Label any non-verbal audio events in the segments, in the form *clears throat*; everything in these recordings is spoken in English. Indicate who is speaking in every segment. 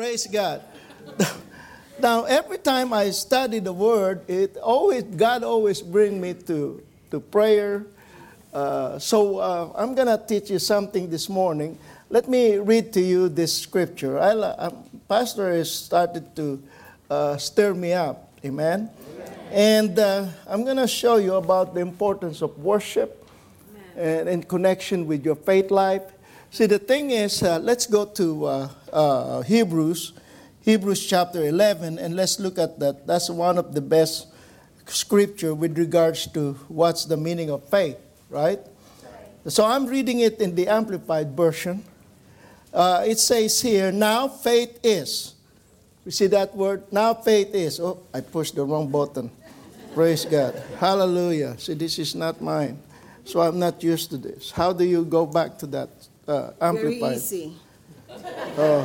Speaker 1: Praise God. Now, every time I study the Word, it always God always bring me to to prayer. Uh, so uh, I'm gonna teach you something this morning. Let me read to you this scripture. I, uh, Pastor has started to uh, stir me up. Amen. Amen. And uh, I'm gonna show you about the importance of worship and in connection with your faith life. See, the thing is, uh, let's go to Hebrews Hebrews chapter 11, and let's look at that. That's one of the best scripture with regards to what's the meaning of faith, right? So I'm reading it in the Amplified Version. Uh, it says here, now faith is. You see that word? Now faith is. Oh, I pushed the wrong button. Praise God. Hallelujah. See, this is not mine. So I'm not used to this. How do you go back to that uh, Amplified?
Speaker 2: Very easy.
Speaker 1: Oh,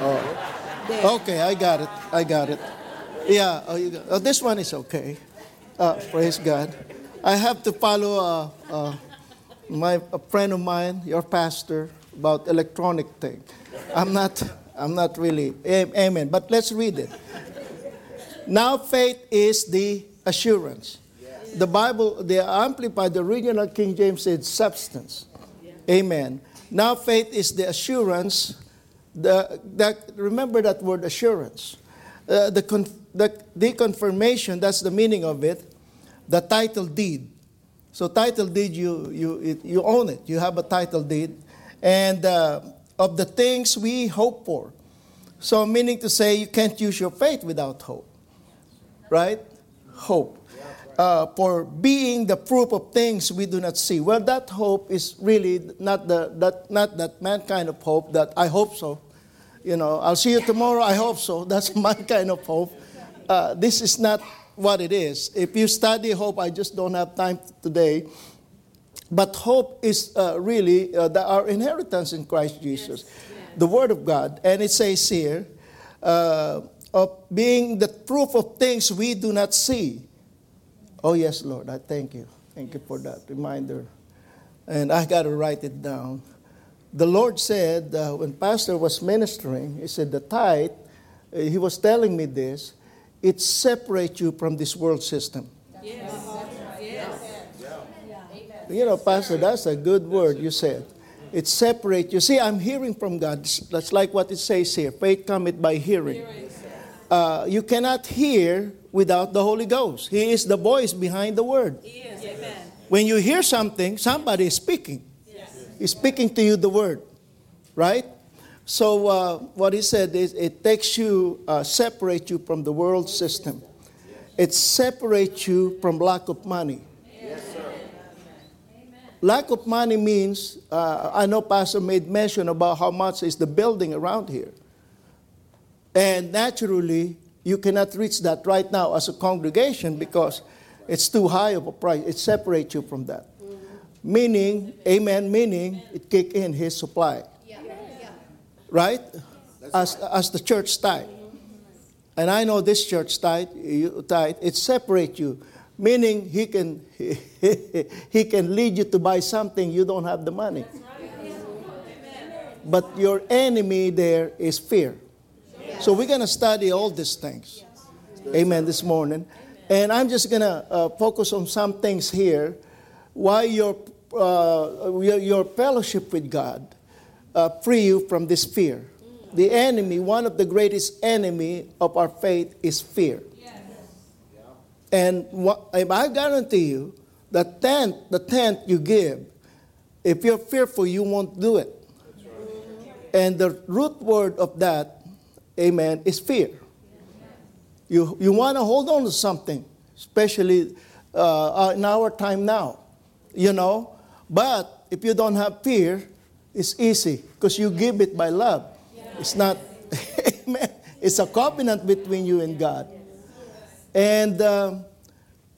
Speaker 1: oh. Okay, I got it. I got it. Yeah, oh, got, oh, this one is okay. Uh, praise God. I have to follow uh, uh, my a friend of mine, your pastor, about electronic thing. I'm not. I'm not really. Amen. But let's read it. Now faith is the assurance. The Bible, the Amplified, the original King James said substance. Amen. Now faith is the assurance the, that, remember that word assurance. Uh, the, con, the, the confirmation, that's the meaning of it, the title deed. So title deed, you, you, it, you own it. You have a title deed. And uh, of the things we hope for. So meaning to say you can't use your faith without hope. Right? Hope. Uh, for being the proof of things we do not see. Well, that hope is really not the that not that mankind of hope that I hope so you know, I'll see you tomorrow. I hope so. *laughs* That's my kind of hope. Uh, this is not what it is. If you study hope, I just don't have time today. But hope is uh, really uh, the, our inheritance in Christ Jesus, yes. the Word of God. And it says here, uh, of being the proof of things we do not see. Oh, yes, Lord, I thank you. Thank you for that reminder. And I got to write it down the Lord said, uh, when Pastor was ministering, he said, the tithe, uh, he was telling me this, it separates you from this world system. Yes. yes. You know, Pastor, that's a good word you said. It separates you. See, I'm hearing from God. That's like what it says here faith cometh by hearing. Uh, you cannot hear without the Holy Ghost. He is the voice behind the word. When you hear something, somebody is speaking. He's speaking to you the word, right? So uh, what he said is it takes you, uh, separate you from the world system. It separates you from lack of money. Yes, lack of money means, uh, I know Pastor made mention about how much is the building around here. And naturally, you cannot reach that right now as a congregation because it's too high of a price. It separates you from that. Meaning, amen, meaning it kick in his supply. Right? As, as the church tithe. And I know this church tithe, tithe it separates you. Meaning he can, *laughs* he can lead you to buy something you don't have the money. But your enemy there is fear. So we're going to study all these things. Amen, this morning. And I'm just going to uh, focus on some things here why your, uh, your, fellowship with God uh, free you from this fear. The enemy, one of the greatest enemy of our faith is fear. And what, I guarantee you, the tenth, the tenth you give, if you're fearful, you won't do it. And the root word of that, amen, is fear. You, you want to hold on to something, especially uh, in our time now you know. But if you don't have fear, it's easy because you give it by love. It's not, *laughs* amen. It's a covenant between you and God. And uh,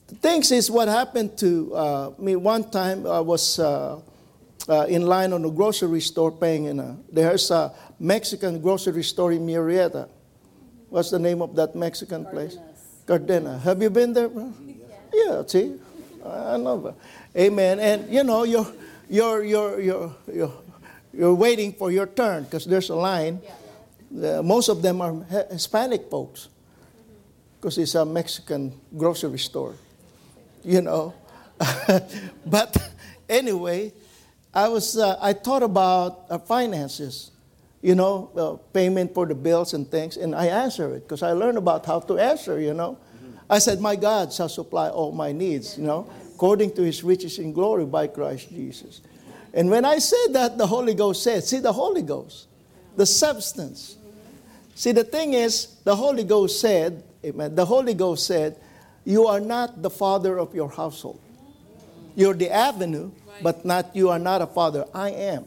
Speaker 1: the things is what happened to uh, me one time I was uh, in line on a grocery store paying in a, there's a Mexican grocery store in Murrieta. What's the name of that Mexican place? Gardena. Have you been there? Bro? Yeah, yeah see? I know. Amen. And you know, you're, you're, you're, you're, you're, you're waiting for your turn because there's a line. Uh, most of them are Hispanic folks because it's a Mexican grocery store, you know. *laughs* but anyway, I was uh, I thought about uh, finances, you know, uh, payment for the bills and things, and I answered it because I learned about how to answer, you know. Mm-hmm. I said, "My God shall supply all my needs," you know, according to His riches in glory by Christ Jesus. And when I said that, the Holy Ghost said, "See, the Holy Ghost, the substance." See, the thing is, the Holy Ghost said, Amen. The Holy Ghost said, "You are not the father of your household." You're the avenue, but not you are not a father. I am.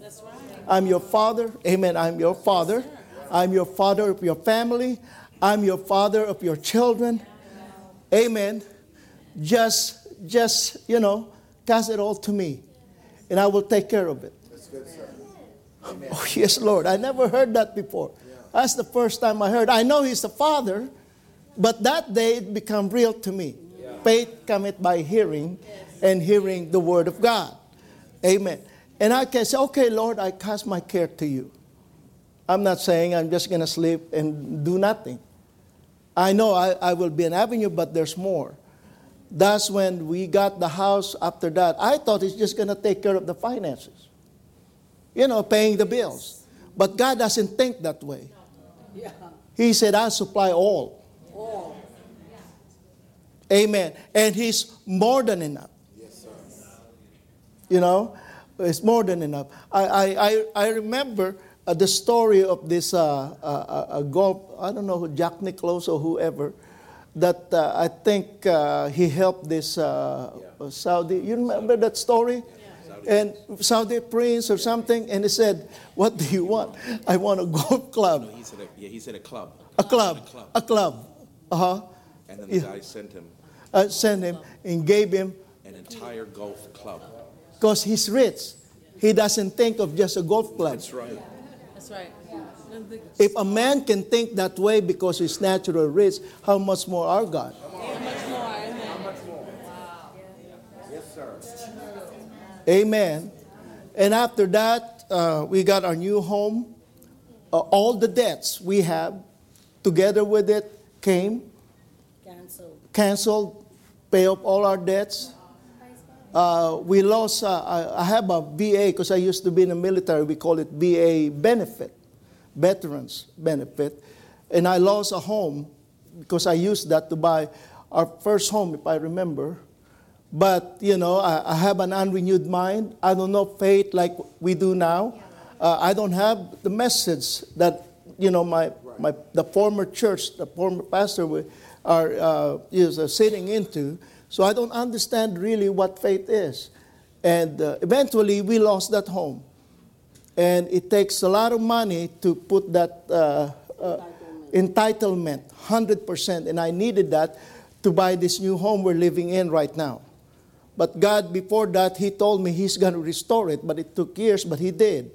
Speaker 1: I'm your father. Amen. I'm your father. I'm your father of your family. I'm your father of your children. Amen. Just just, you know, cast it all to me. And I will take care of it. That's good. Oh, yes, Lord. I never heard that before. That's the first time I heard. I know He's the Father, but that day it became real to me. Faith cometh by hearing, and hearing the word of God. Amen. And I can say, okay, Lord, I cast my care to you. I'm not saying I'm just going to sleep and do nothing. I know I, I will be an avenue, but there's more. That's when we got the house after that. I thought it's just going to take care of the finances, you know, paying the bills. But God doesn't think that way. He said, I'll supply all. all. Amen. And He's more than enough. You know, it's more than enough. I, I, I remember uh, the story of this uh, uh, uh golf, I don't know, Jack Nicklaus or whoever, that uh, I think uh, he helped this yeah. Saudi. You remember that story? and Saudi prince or something, and he said, "What do you want? I want a golf club."
Speaker 2: No, he said, a, yeah, he said a club.
Speaker 1: A club. A club. A club. Uh huh.
Speaker 2: And then the yeah. guy sent him.
Speaker 1: Uh, sent him and gave him
Speaker 2: an entire golf club
Speaker 1: because he's rich. He doesn't think of just a golf club.
Speaker 2: That's right.
Speaker 3: That's right.
Speaker 1: If a man can think that way because he's naturally rich, how much more our God? How much more, How much more? Wow.
Speaker 2: Yes, sir.
Speaker 1: Amen. And after that, uh, we got our new home. Uh, all the debts we have, together with it, came,
Speaker 3: canceled,
Speaker 1: canceled, pay up all our debts. Uh, we lost, uh, I, have a VA because I used to be in the military. We call it VA benefit, veterans benefit. And I lost a home because I used that to buy our first home, if I remember. But, you know, I, I have an unrenewed mind. I don't know faith like we do now. Uh, I don't have the message that, you know, my, my, the former church, the former pastor we are, uh, is uh, sitting into. So I don't understand really what faith is. And uh, eventually we lost that home. And it takes a lot of money to put that uh, uh, entitlement, 100%. And I needed that to buy this new home we're living in right now. But God, before that, He told me He's going to restore it. But it took years, but He did.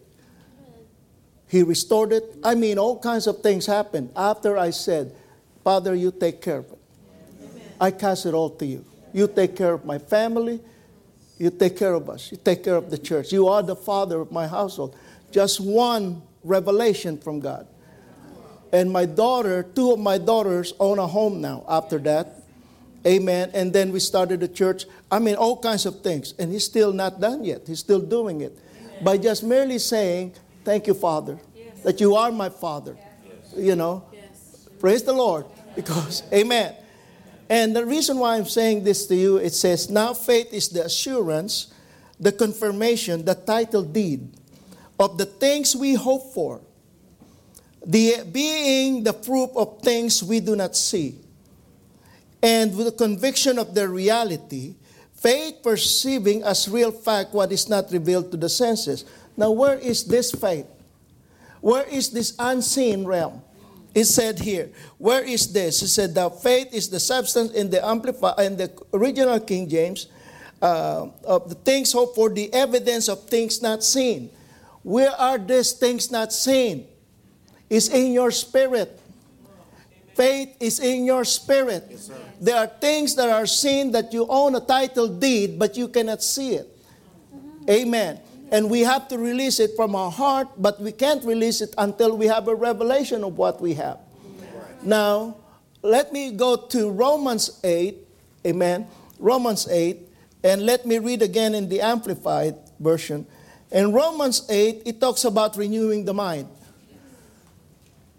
Speaker 1: He restored it. I mean, all kinds of things happened after I said, Father, you take care of it. I cast it all to you. You take care of my family. You take care of us. You take care of the church. You are the father of my household. Just one revelation from God. And my daughter, two of my daughters own a home now after that. Amen. And then we started a church. I mean, all kinds of things. And he's still not done yet. He's still doing it. Amen. By just merely saying, Thank you, Father, yes. that you are my Father. Yes. You know, yes. praise the Lord. Because, Amen. And the reason why I'm saying this to you, it says, now faith is the assurance, the confirmation, the title deed of the things we hope for, the being the proof of things we do not see, and with the conviction of their reality, faith perceiving as real fact what is not revealed to the senses. Now, where is this faith? Where is this unseen realm? It said here, where is this? He said the faith is the substance in the amplify in the original King James uh, of the things hoped for, the evidence of things not seen. Where are these things not seen? Is in your spirit. Faith is in your spirit. Yes, there are things that are seen that you own a title deed, but you cannot see it. Mm-hmm. Amen. And we have to release it from our heart, but we can't release it until we have a revelation of what we have. Now, let me go to Romans 8, amen. Romans 8, and let me read again in the Amplified version. In Romans 8, it talks about renewing the mind.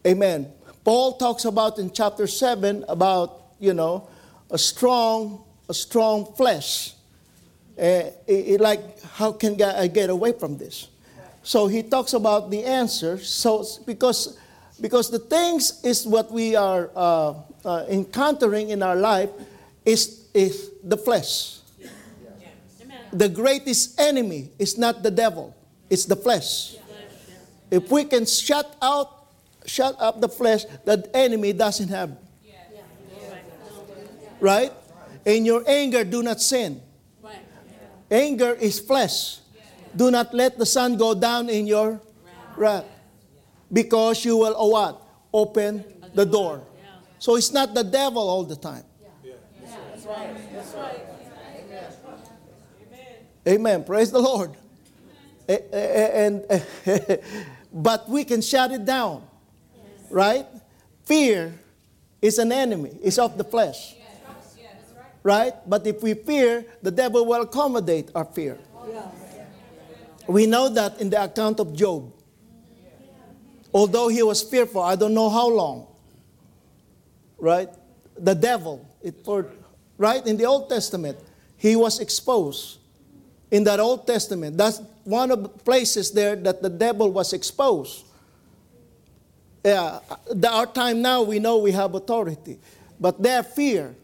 Speaker 1: Amen. Paul talks about in chapter 7 about, you know, a strong, a strong flesh. Uh, it, like, how can I get away from this? So he talks about the answer. So because, because the things is what we are uh, uh, encountering in our life is, is the flesh. The greatest enemy is not the devil, it's the flesh. If we can shut out shut up the flesh that the enemy doesn't have. Right? In your anger, do not sin. Anger is flesh. Do not let the sun go down in your wrath. Because you will, oh what? Open the door. So it's not the devil all the time. Amen. Praise the Lord. And *laughs* but we can shut it down right? Fear is an enemy, it's of the flesh. Right? But if we fear, the devil will accommodate our fear. We know that in the account of Job. Although he was fearful, I don't know how long. Right? The devil, it for, right? In the Old Testament, he was exposed. In that Old Testament, that's one of the places there that the devil was exposed yeah, our time now, we know we have authority. But their fear,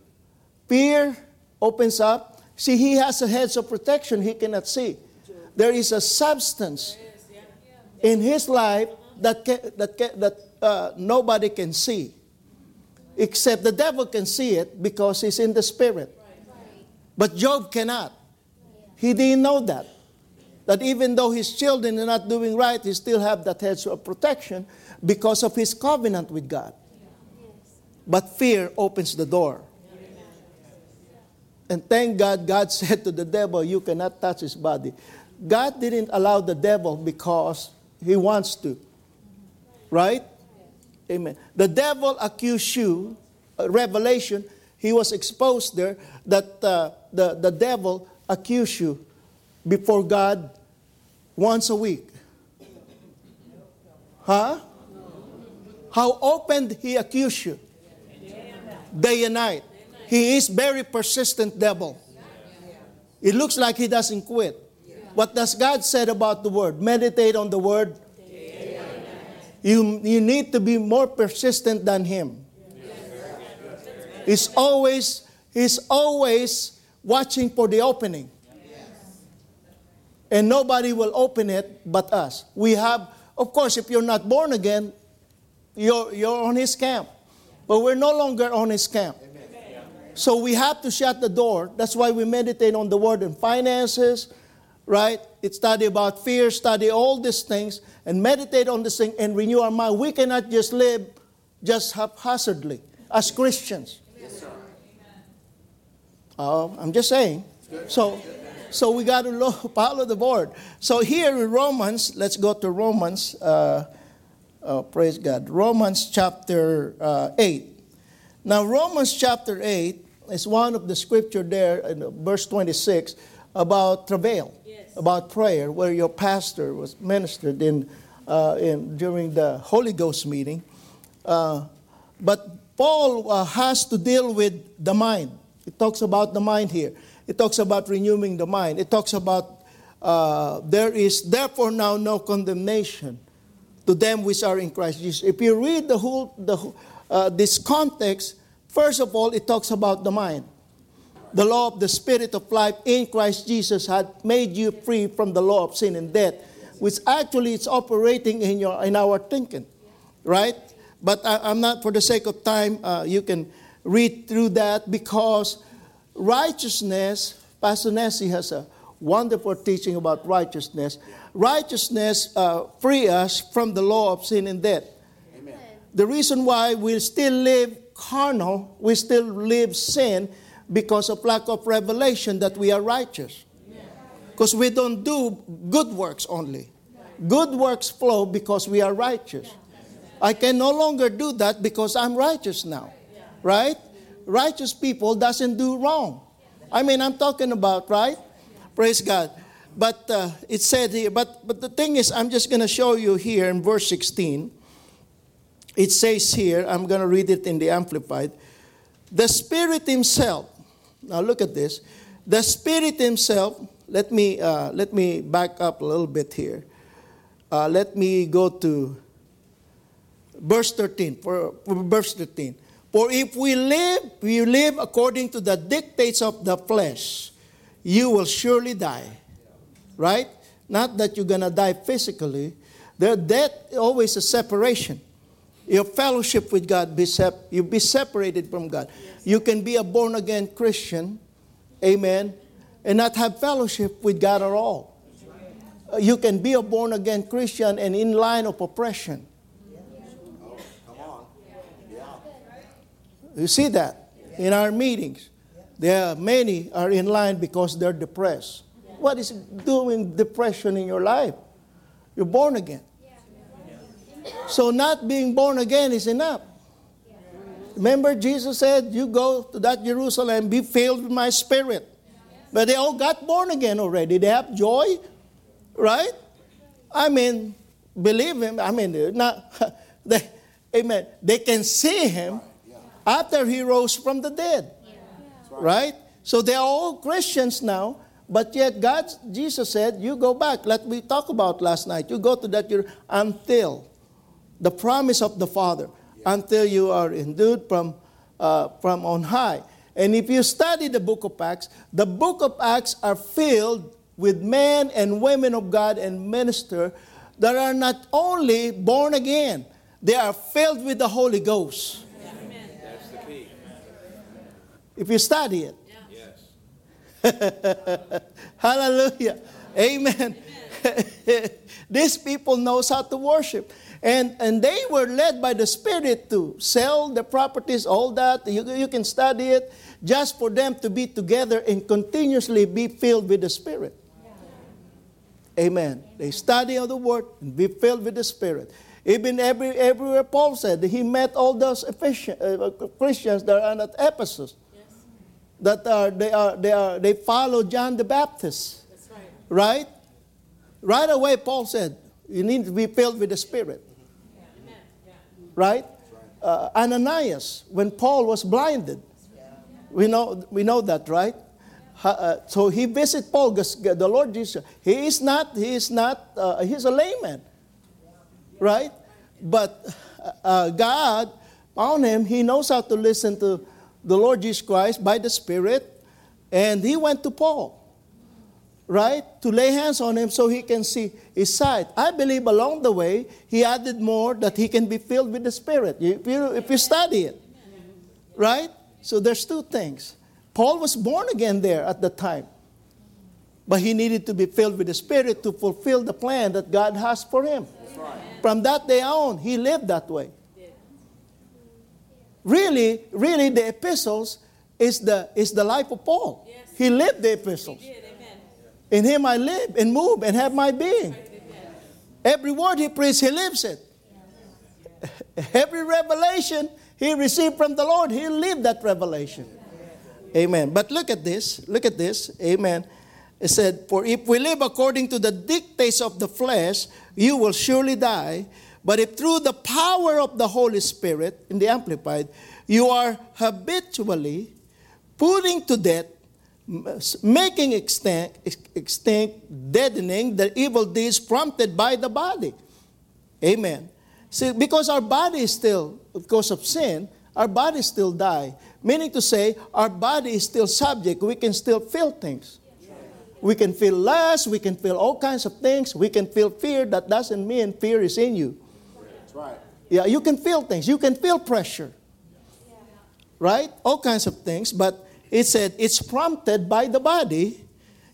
Speaker 1: fear opens up. See, he has a hedge of protection he cannot see. There is a substance in his life that, can, that, can, that uh, nobody can see. Except the devil can see it because he's in the spirit. But Job cannot. He didn't know that. That even though his children are not doing right, he still have that hedge of protection because of his covenant with God. But fear opens the door. And thank God, God *laughs* said to the devil, You cannot touch his body. God didn't allow the devil because he wants to. Right? Amen. The devil accused you, uh, Revelation, he was exposed there that uh, the, the devil accused you before God once a week. Huh? How open he accused you. Day and night. He is very persistent devil. It looks like he doesn't quit. What does God said about the word? Meditate on the word. You, you need to be more persistent than him. He's always, he's always watching for the opening. And nobody will open it but us. We have, of course, if you're not born again, you're, you're on his camp. But we're no longer on his camp. So we have to shut the door. That's why we meditate on the word and finances, right? It study about fear, study all these things, and meditate on this thing and renew our mind. We cannot just live just haphazardly as Christians. Yes, sir. Uh, I'm just saying. So, so we got to *laughs* follow the board. So here in Romans, let's go to Romans. Uh, Oh, praise God. Romans chapter uh, 8. Now, Romans chapter 8 is one of the scripture there in verse 26 about travail, yes. about prayer, where your pastor was ministered in, uh, in during the Holy Ghost meeting. Uh, but Paul uh, has to deal with the mind. It talks about the mind here. It talks about renewing the mind. It talks about uh, there is therefore now no condemnation to them which are in Christ Jesus. If you read the whole, the, uh, this context, first of all, it talks about the mind. The law of the Spirit of life in Christ Jesus had made you free from the law of sin and death, which actually is operating in, your, in our thinking, right? But I, am not, for the sake of time, uh, you can read through that because righteousness, Pastor Nancy has a wonderful teaching about righteousness. Righteousness uh, free us from the law of sin and death. Amen. The reason why we still live carnal, we still live sin, because of lack of revelation that we are righteous. Because we don't do good works only. Good works flow because we are righteous. I can no longer do that because I'm righteous now. Right? Righteous people doesn't do wrong. I mean, I'm talking about, right? Praise God. But uh, it said here, but, but the thing is, I'm just going to show you here in verse 16. It says here, I'm going to read it in the Amplified. The Spirit Himself, now look at this. The Spirit Himself, let me, uh, let me back up a little bit here. Uh, let me go to verse 13. For, for verse 13. For if we live, we live according to the dictates of the flesh, you will surely die. Right? Not that you're gonna die physically. The death always a separation. Your fellowship with God be sep- you be separated from God. You can be a born again Christian, amen, and not have fellowship with God at all. Uh, You can be a born again Christian and in line of oppression. You see that in our meetings. There are many are in line because they're depressed. What is doing depression in your life? You're born again. So not being born again is enough. Remember Jesus said, "You go to that Jerusalem, be filled with my spirit." But they all got born again already. They have joy, right? I mean, believe him. I mean, not. *laughs* They, amen. They can see him after he rose from the dead. Right? So they are all Christians now, but yet God, Jesus said, You go back. Let me talk about last night. You go to that until the promise of the Father, until you are endued from, uh, from on high. And if you study the book of Acts, the book of Acts are filled with men and women of God and minister that are not only born again, they are filled with the Holy Ghost.
Speaker 2: That's the key.
Speaker 1: If you study it.
Speaker 2: Yes. *laughs*
Speaker 1: Hallelujah. Amen. *laughs* These people knows how to worship. And, and they were led by the Spirit to sell the properties, all that. You, you can study it just for them to be together and continuously be filled with the Spirit. Amen. They study of the Word and be filled with the Spirit. Even every, everywhere Paul said, he met all those Ephesian, uh, Christians that are at Ephesus. That are they are they are they follow John the Baptist.
Speaker 3: That's right.
Speaker 1: Right? Right away, Paul said, you need to be filled with the Spirit. Right? Uh, Ananias, when Paul was blinded, we know, we know that, right? Uh, so he visited Paul, the Lord Jesus. He is not, he is not, uh, he's a layman, right? But uh, God found him. He knows how to listen to the Lord Jesus Christ by the Spirit, and he went to Paul right? To lay hands on him so he can see his sight. I believe along the way, he added more that he can be filled with the Spirit. If you, if you study it, right? So there's two things. Paul was born again there at the time, but he needed to be filled with the Spirit to fulfill the plan that God has for him. From that day on, he lived that way. Really, really, the epistles is the, is the life of Paul. He lived the epistles. In him I live and move and have my being. Every word he preached, he lives it. *laughs* Every revelation he received from the Lord, he lived that revelation. Amen. But look at this. Look at this. Amen. It said, For if we live according to the dictates of the flesh, you will surely die. But if through the power of the Holy Spirit, in the Amplified, you are habitually putting to death making extinct, extinct, deadening the evil deeds prompted by the body. Amen. See, because our body is still, because of sin, our body still die. Meaning to say, our body is still subject. We can still feel things. We can feel lust. We can feel all kinds of things. We can feel fear. That doesn't mean fear is in you.
Speaker 2: That's right.
Speaker 1: Yeah, you can feel things. You can feel pressure. Right? All kinds of things. But it said it's prompted by the body.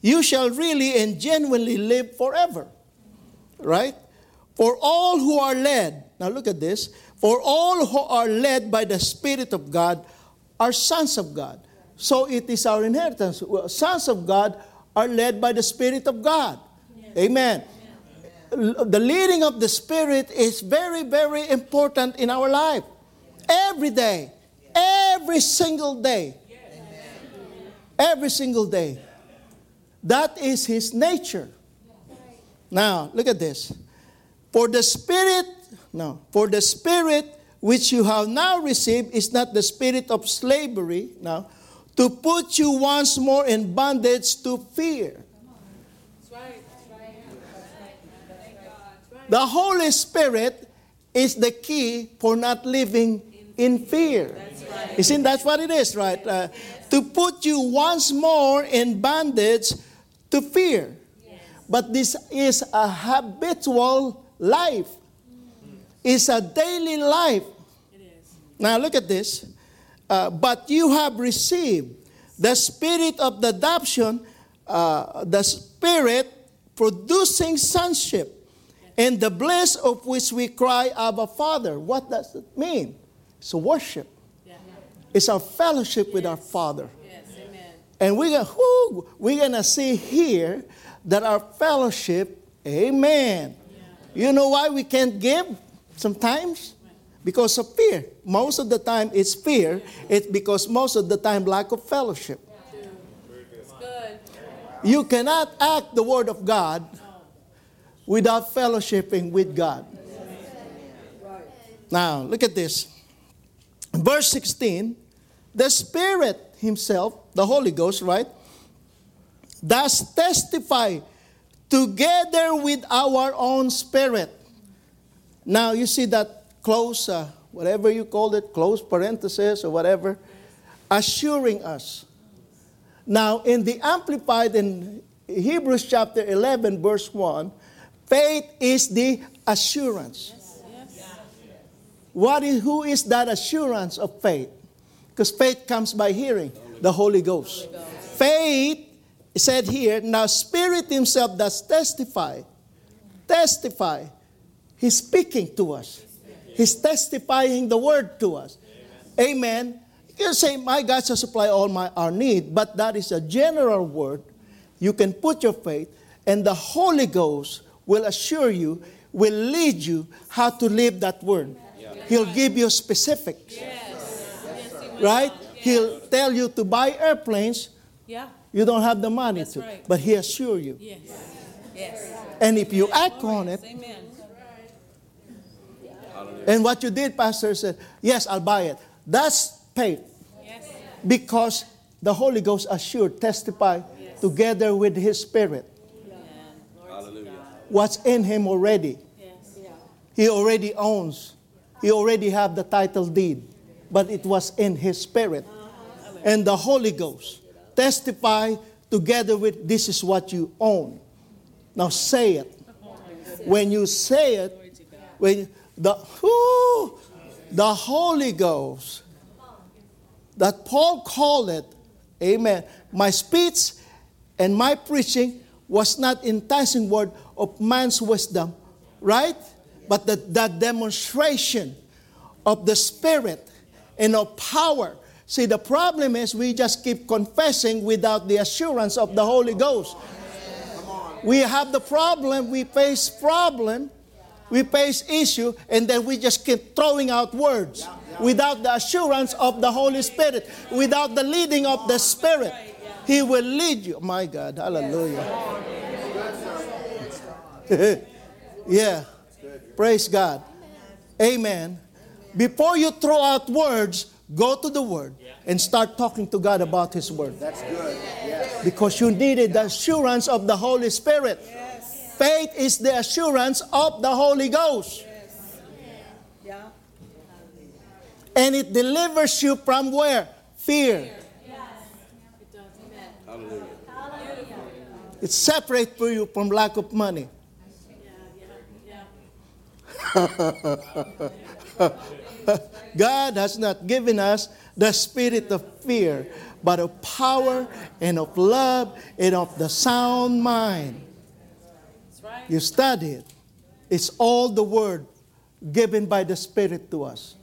Speaker 1: You shall really and genuinely live forever. Right? For all who are led, now look at this. For all who are led by the Spirit of God are sons of God. So it is our inheritance. Sons of God are led by the Spirit of God. Amen. L- The leading of the Spirit is very, very important in our life. Every day. Every single day. Every single day. That is His nature. Now, look at this. For the Spirit, no, for the Spirit which you have now received is not the spirit of slavery, now, to put you once more in bondage to fear. That's right, that's right, yeah. The Holy Spirit is the key for not living in fear. Isn't that what it is, right? Uh, to put you once more in bondage to fear. But this is a habitual life. It's a daily life. Now look at this. Uh, but you have received the spirit of the adoption, uh, the spirit producing sonship, and the bliss of which we cry, Abba, Father. What does it mean? It's worship. It's our fellowship with our Father.
Speaker 3: Yes, amen.
Speaker 1: And we're gonna, whoo, we're gonna see here that our fellowship, amen. You know why we can't give sometimes? Because of fear. Most of the time it's fear. It's because most of the time lack of fellowship.
Speaker 3: It's good.
Speaker 1: You cannot act the word of God without fellowshipping with God. Now, look at this. Verse 16 the Spirit Himself, the Holy Ghost, right, does testify together with our own spirit. Now, you see that close, uh, whatever you call it, close parenthesis or whatever, assuring us. Now, in the Amplified in Hebrews chapter 11, verse 1, faith is the assurance. What is, who is that assurance of faith? Because faith comes by hearing the Holy Ghost. Faith said here, now Spirit Himself does testify. Testify. He's speaking to us. He's testifying the word to us. Amen. You say, My God shall supply all my our need, but that is a general word. You can put your faith, and the Holy Ghost will assure you, will lead you how to live that word. He'll give you specifics. Right? He'll tell you to buy airplanes.
Speaker 3: Yeah.
Speaker 1: You don't have the money
Speaker 3: That's
Speaker 1: to,
Speaker 3: right.
Speaker 1: but he assure you.
Speaker 3: Yes. Yes.
Speaker 1: And if you act on it,
Speaker 3: Amen.
Speaker 1: and what you did, Pastor said, yes, I'll buy it. That's faith
Speaker 3: Yes.
Speaker 1: because the Holy Ghost assured, testify together with His Spirit
Speaker 2: Hallelujah.
Speaker 1: what's in Him already.
Speaker 3: Yes.
Speaker 1: He already owns. He already have the title deed, but it was in His Spirit. And the Holy Ghost testify together with this is what you own. Now say it. When you say it, when the the Holy Ghost that Paul called it, Amen. My speech and my preaching was not enticing word of man's wisdom, right? But the, the demonstration of the Spirit and of power. See, the problem is we just keep confessing without the assurance of the Holy Ghost. We have the problem, we face problem, we face issue, and then we just keep throwing out words without the assurance of the Holy Spirit, without the leading of the Spirit. He will lead you. My God, hallelujah. *laughs* yeah. Praise God. Amen. Before you throw out words, go to the Word and start talking to God about His Word.
Speaker 2: That's good. Yes.
Speaker 1: Because you needed the assurance of the Holy Spirit. Faith is the assurance of the Holy Ghost.
Speaker 3: Yeah.
Speaker 1: And it delivers you from where? Fear.
Speaker 3: It does. Amen.
Speaker 2: Hallelujah.
Speaker 1: It separates you from lack of money. *laughs* *laughs* God has not given us the spirit of fear, but of power and of love and of the sound mind. You study it. It's all the word given by the Spirit to us.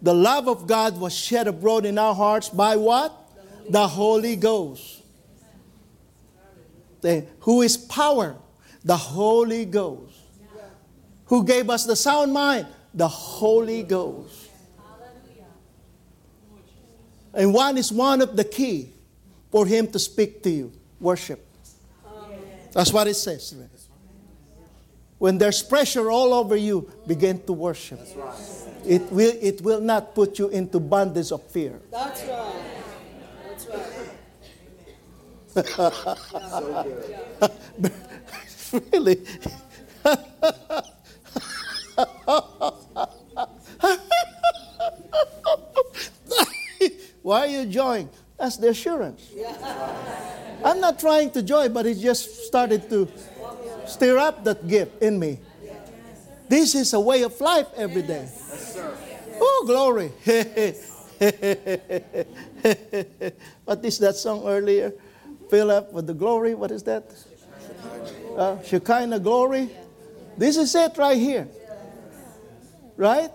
Speaker 1: The love of God was shed abroad in our hearts by what? The Holy Ghost. The- who is power? The Holy Ghost. Who gave us the sound mind? The Holy Ghost. And one is one of the key for him to speak to you. Worship. That's what it says. When there's pressure all over you, begin to worship. It will, it will not put you into bondage of fear.
Speaker 2: That's right. That's right. *laughs*
Speaker 1: really? *laughs* Why are you joying? That's the assurance. I'm not trying to joy, but it just started to stir up that gift in me. This is a way of life every day. Oh, glory. *laughs* what is that song earlier? Fill up with the glory. What is that? Uh, Shekinah glory. This is it right here. Right?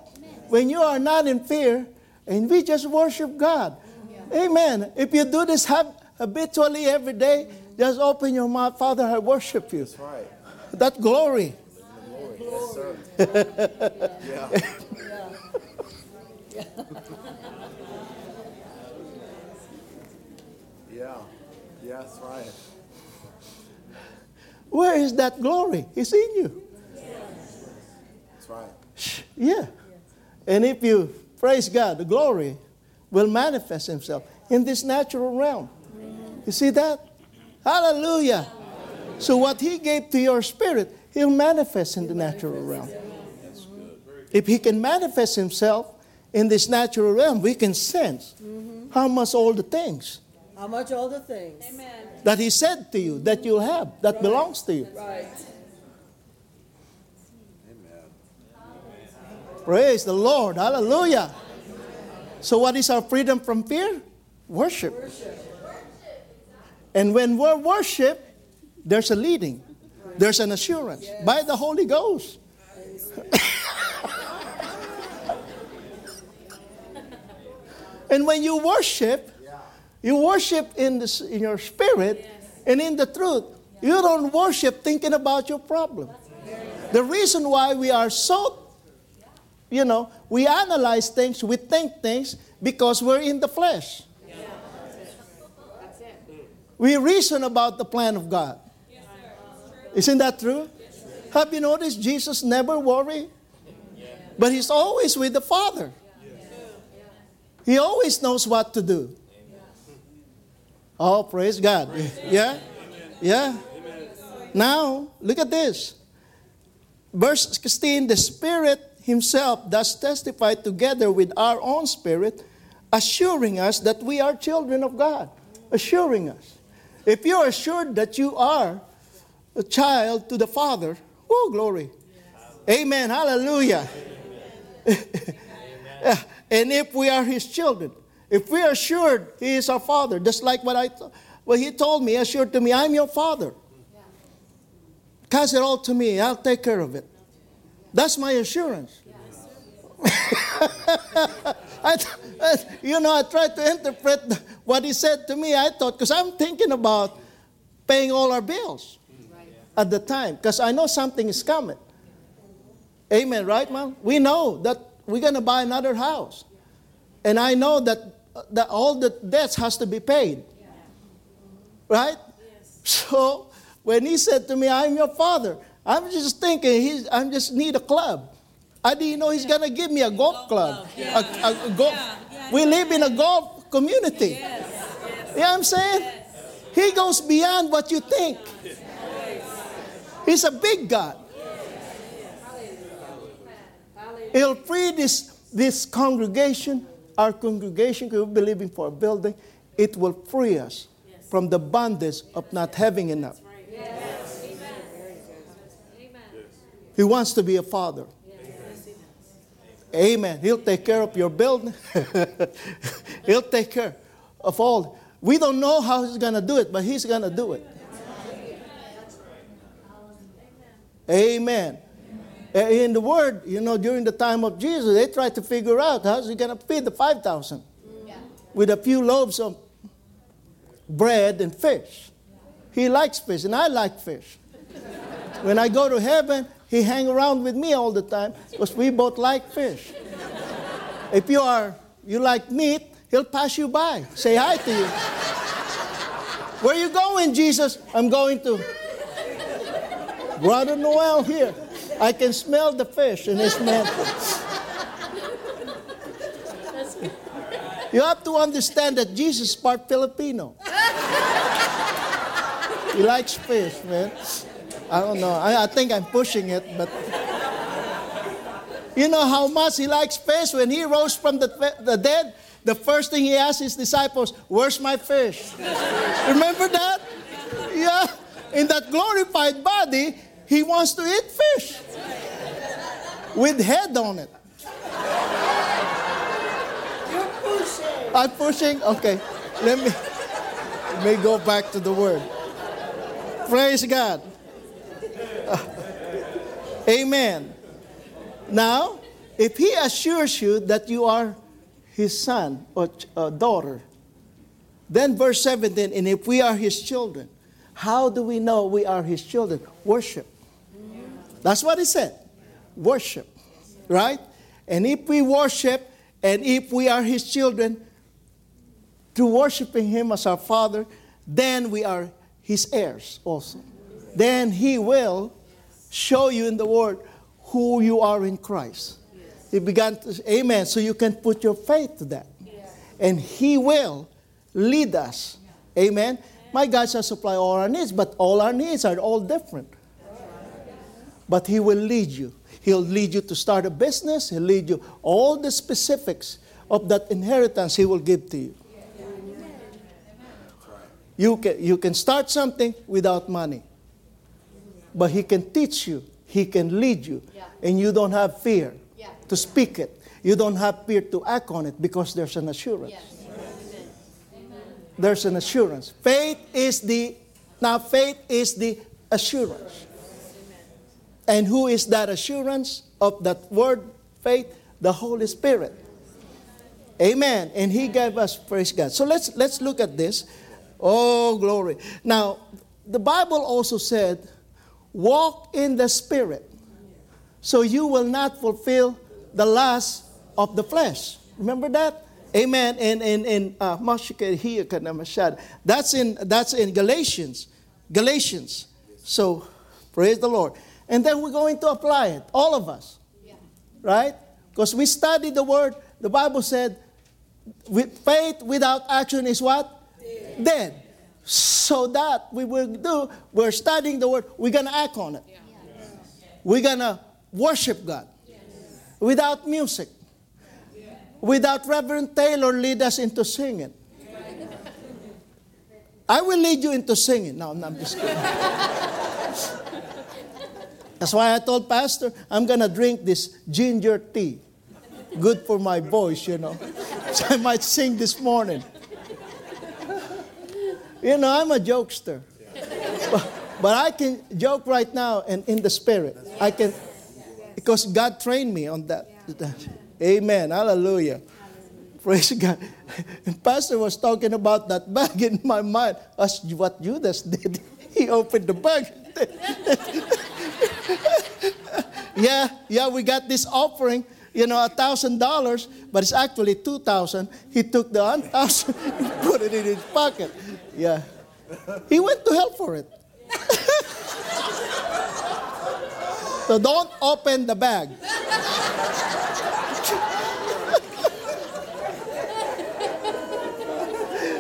Speaker 1: When you are not in fear and we just worship God. Amen. If you do this hab- habitually every day, just open your mouth. Father, I worship you. That's right. That glory. *laughs*
Speaker 4: Yeah. Yeah, that's right.
Speaker 1: Where is that glory? It's in you.
Speaker 4: That's right.
Speaker 1: Yeah. And if you praise God, the glory will manifest Himself in this natural realm. You see that? Hallelujah. So, what He gave to your spirit, He'll manifest in the natural realm. If He can manifest Himself in this natural realm, we can sense how much all the things
Speaker 2: How much all the things?
Speaker 3: Amen.
Speaker 1: that He said to you that you'll have, that belongs to you.
Speaker 2: Right.
Speaker 1: Praise the Lord. Hallelujah. So, what is our freedom from fear? Worship. And when we're worship, there's a leading, there's an assurance by the Holy Ghost. *laughs* and when you worship, you worship in, the, in your spirit and in the truth. You don't worship thinking about your problem. The reason why we are so you know, we analyze things, we think things because we're in the flesh. We reason about the plan of God. Isn't that true? Have you noticed Jesus never worry? But he's always with the Father. He always knows what to do. Oh, praise God. Yeah? Yeah? Now, look at this. Verse 16 the Spirit Himself does testify together with our own spirit, assuring us that we are children of God. Assuring us. If you are assured that you are a child to the Father, oh, glory. Amen. Hallelujah. *laughs* and if we are His children, if we are assured He is our Father, just like what I, th- what He told me, assured to me, I'm your Father. Cast it all to me, I'll take care of it. That's my assurance. *laughs* I, I- you know, I tried to interpret what he said to me. I thought, because I'm thinking about paying all our bills at the time, because I know something is coming. Amen, right, mom? We know that we're going to buy another house. And I know that, uh, that all the debts has to be paid. Right? So when he said to me, I'm your father, I'm just thinking he's I just need a club. I didn't know he's gonna give me a golf club. A, a- a golf. We live in a golf community. You know what I'm saying? He goes beyond what you think. He's a big God. He'll free this, this congregation, our congregation, we're believing for a building. It will free us from the bondage of not having enough. He wants to be a father. Amen. He'll take care of your building. *laughs* He'll take care of all. We don't know how he's going to do it, but he's going to do it. Amen. Uh, In the word, you know, during the time of Jesus, they tried to figure out how's he going to feed the 5,000 with a few loaves of bread and fish. he likes fish, and I like fish. when I go to heaven, he hang around with me all the time because we both like fish. if you are you like meat, he'll pass you by. Say hi to you. Where you going, Jesus? I'm going to Brother Noel here. I can smell the fish in his mantle. You have to understand that Jesus is part Filipino. he likes fish, man. I don't know. I, I think I'm pushing it, but you know how much he likes fish when he rose from the, the dead? The first thing he asked his disciples, Where's my fish? Remember that? Yeah. In that glorified body, he wants to eat fish with head on it.
Speaker 2: You're pushing.
Speaker 1: I'm pushing? Okay. Let me, let me go back to the word. Praise God. *laughs* Amen. Now, if he assures you that you are his son or uh, daughter, then verse 17, and if we are his children, how do we know we are his children? Worship. That's what he said. Worship. Right? And if we worship, and if we are his children, through worshiping him as our father, then we are his heirs also. Then he will show you in the word who you are in Christ. He began to, amen, so you can put your faith to that. And he will lead us. Amen. My God shall supply all our needs, but all our needs are all different. But he will lead you. He'll lead you to start a business. He'll lead you all the specifics of that inheritance he will give to you. You can, you can start something without money. But he can teach you. He can lead you. And you don't have fear to speak it. You don't have fear to act on it because there's an assurance. There's an assurance. Faith is the now faith is the assurance. And who is that assurance of that word faith? The Holy Spirit. Amen. And He gave us praise God. So let's let's look at this. Oh glory. Now, the Bible also said, walk in the Spirit. So you will not fulfill the lust of the flesh. Remember that? Amen. And and and uh, that's in that's in Galatians. Galatians. So praise the Lord. And then we're going to apply it, all of us. Right? Because we studied the word, the Bible said, with faith without action is what? Dead. Dead. So that we will do, we're studying the word, we're gonna act on it. We're gonna worship God. Without music. Without Reverend Taylor lead us into singing. *laughs* I will lead you into singing. No, no I'm just kidding. That's why I told Pastor, I'm going to drink this ginger tea. Good for my voice, you know. So *laughs* I might sing this morning. You know, I'm a jokester. But, but I can joke right now and in the spirit. I can, because God trained me on that. Amen. Hallelujah. Praise God. And Pastor was talking about that bag in my mind. That's what Judas did. *laughs* He opened the bag. *laughs* yeah, yeah, we got this offering, you know, a thousand dollars, but it's actually two thousand. He took the one thousand *laughs* and put it in his pocket. Yeah. He went to hell for it. *laughs* so don't open the bag. *laughs*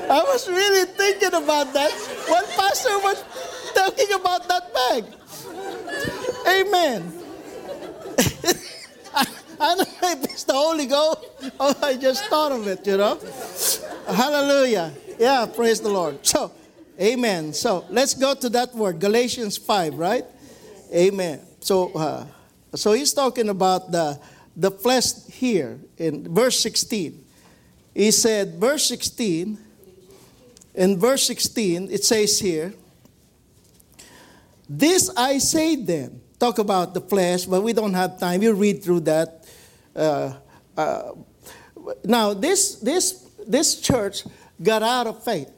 Speaker 1: I was really thinking about that when Pastor was talking about that bag. Amen. I, don't know if it's the Holy Ghost or I just thought of it, you know. Hallelujah. Yeah, praise the Lord. So, amen. So, let's go to that word, Galatians 5, right? Amen. So, uh, so he's talking about the, the flesh here in verse 16. He said, verse 16, in verse 16, it says here, This I say then, talk about the flesh, but we don't have time. You read through that. Uh, uh, now, this, this, this church got out of faith.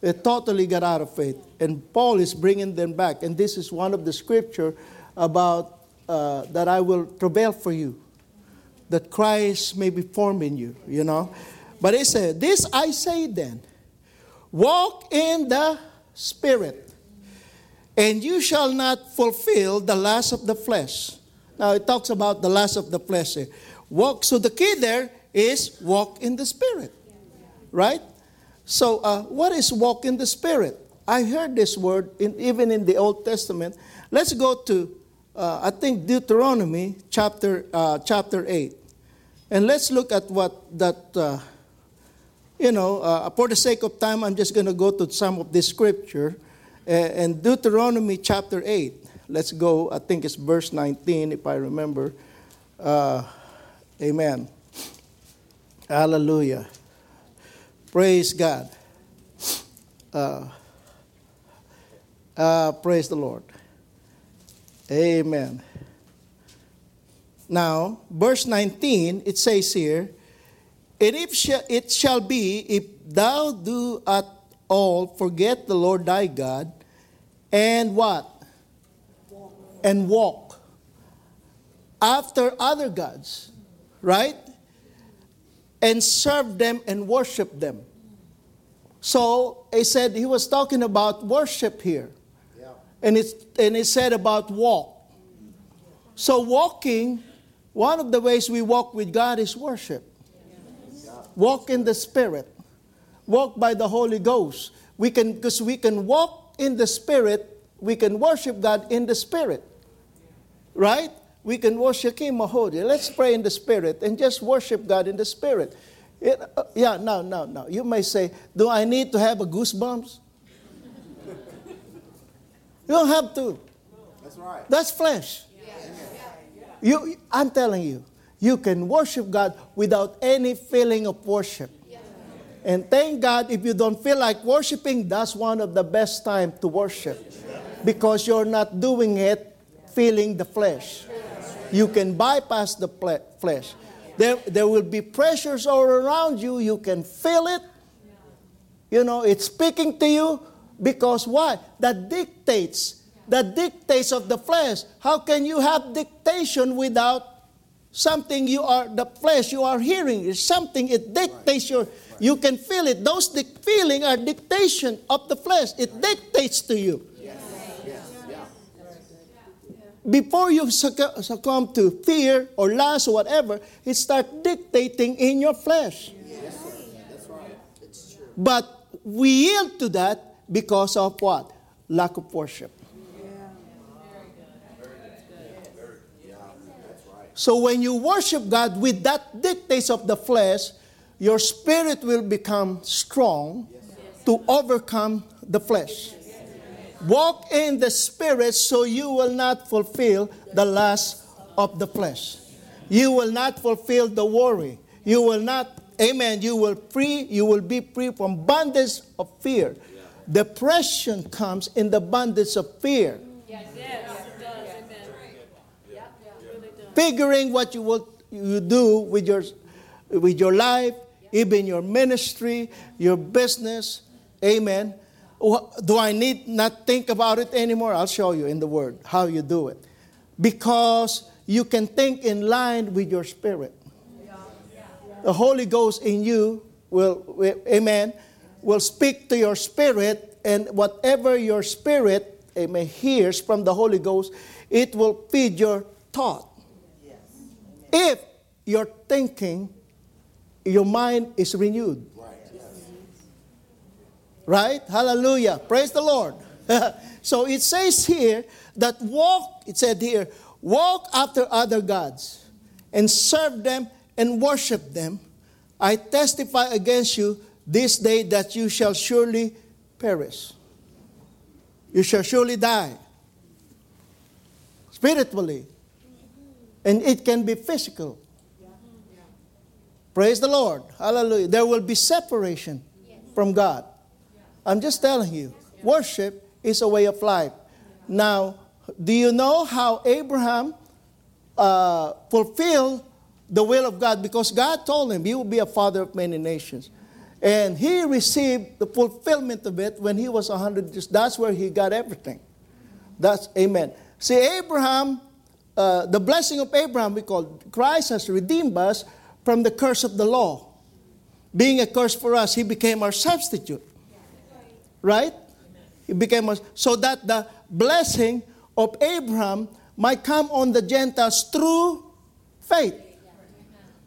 Speaker 1: They totally got out of faith. And Paul is bringing them back. And this is one of the scripture about uh, that I will travail for you, that Christ may be formed in you, you know. But he said, This I say then, walk in the Spirit, and you shall not fulfill the lust of the flesh. Now it talks about the lust of the flesh here. Walk. So the key there is walk in the Spirit, right? So uh, what is walk in the Spirit? I heard this word in, even in the Old Testament. Let's go to uh, I think Deuteronomy chapter uh, chapter eight, and let's look at what that. Uh, you know, uh, for the sake of time, I'm just going to go to some of this scripture. And Deuteronomy chapter 8, let's go, I think it's verse 19, if I remember. Uh, amen. Hallelujah. Praise God. Uh, uh, praise the Lord. Amen. Now, verse 19, it says here, and if sh- it shall be, if thou do at all forget the Lord thy God, and what? Walk. And walk after other gods, right? And serve them and worship them. So he said he was talking about worship here. Yeah. And, it's, and he said about walk. So walking, one of the ways we walk with God is worship. Walk in the Spirit. Walk by the Holy Ghost. We can, because we can walk in the Spirit, we can worship God in the Spirit. Right? We can worship Him Mahodi. Let's pray in the Spirit and just worship God in the Spirit. It, uh, yeah, no, no, no. You may say, Do I need to have a goosebumps? you don't have to.
Speaker 4: That's right.
Speaker 1: That's flesh. You, I'm telling you, you can worship God without any feeling of worship. And thank God if you don't feel like worshiping, that's one of the best time to worship. Because you're not doing it feeling the flesh. You can bypass the flesh. There, there will be pressures all around you. You can feel it. You know, it's speaking to you because why? That dictates. That dictates of the flesh. How can you have dictation without something you are the flesh you are hearing is something it dictates your you can feel it. Those di- feeling are dictation of the flesh. It dictates to you. Before you succumb to fear or lust or whatever it starts dictating in your flesh. But we yield to that because of what? Lack of worship. So when you worship God with that dictates of the flesh, your spirit will become strong to overcome the flesh. Walk in the spirit so you will not fulfill the lust of the flesh. You will not fulfill the worry. You will not, amen, you will free, you will be free from bondage of fear. Depression comes in the bondage of fear. figuring what you will you do with your with your life, even your ministry, your business. Amen. Do I need not think about it anymore? I'll show you in the Word how you do it. Because you can think in line with your spirit. The Holy Ghost in you will, amen, will speak to your spirit, and whatever your spirit, amen, hears from the Holy Ghost, it will feed your thought. If your thinking, your mind is renewed. Right? Hallelujah. Praise the Lord. *laughs* so it says here that walk, it said here, walk after other gods and serve them and worship them. I testify against you this day that you shall surely perish. You shall surely die spiritually. And it can be physical. Praise the Lord. Hallelujah. There will be separation from God. I'm just telling you, worship is a way of life. Now, do you know how Abraham uh, fulfilled the will of God? Because God told him, You will be a father of many nations. And he received the fulfillment of it when he was 100 years. That's where he got everything. That's amen. See, Abraham, uh, the blessing of Abraham, we call Christ has redeemed us from the curse of the law. Being a curse for us, he became our substitute. Right? He became us so that the blessing of Abraham might come on the Gentiles through faith,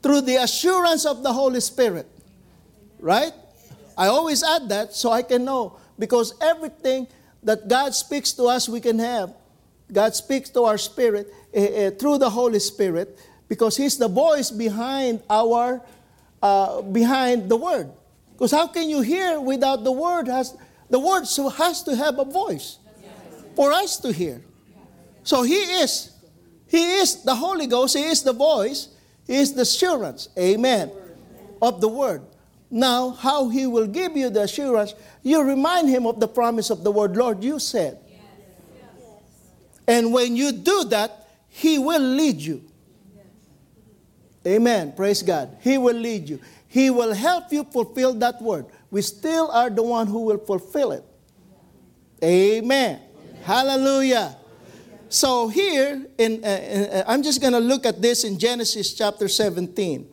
Speaker 1: through the assurance of the Holy Spirit. Right? I always add that so I can know because everything that God speaks to us, we can have. God speaks to our spirit uh, uh, through the Holy Spirit because He's the voice behind our uh, behind the Word. Because how can you hear without the Word? Has the Word so has to have a voice for us to hear. So He is, He is the Holy Ghost. He is the voice. He is the assurance. Amen. Of the Word. Now, how He will give you the assurance, you remind Him of the promise of the Word. Lord, you said. And when you do that, He will lead you. Amen. Praise God. He will lead you. He will help you fulfill that word. We still are the one who will fulfill it. Amen. Hallelujah. So here, in, uh, uh, I'm just going to look at this in Genesis chapter 17,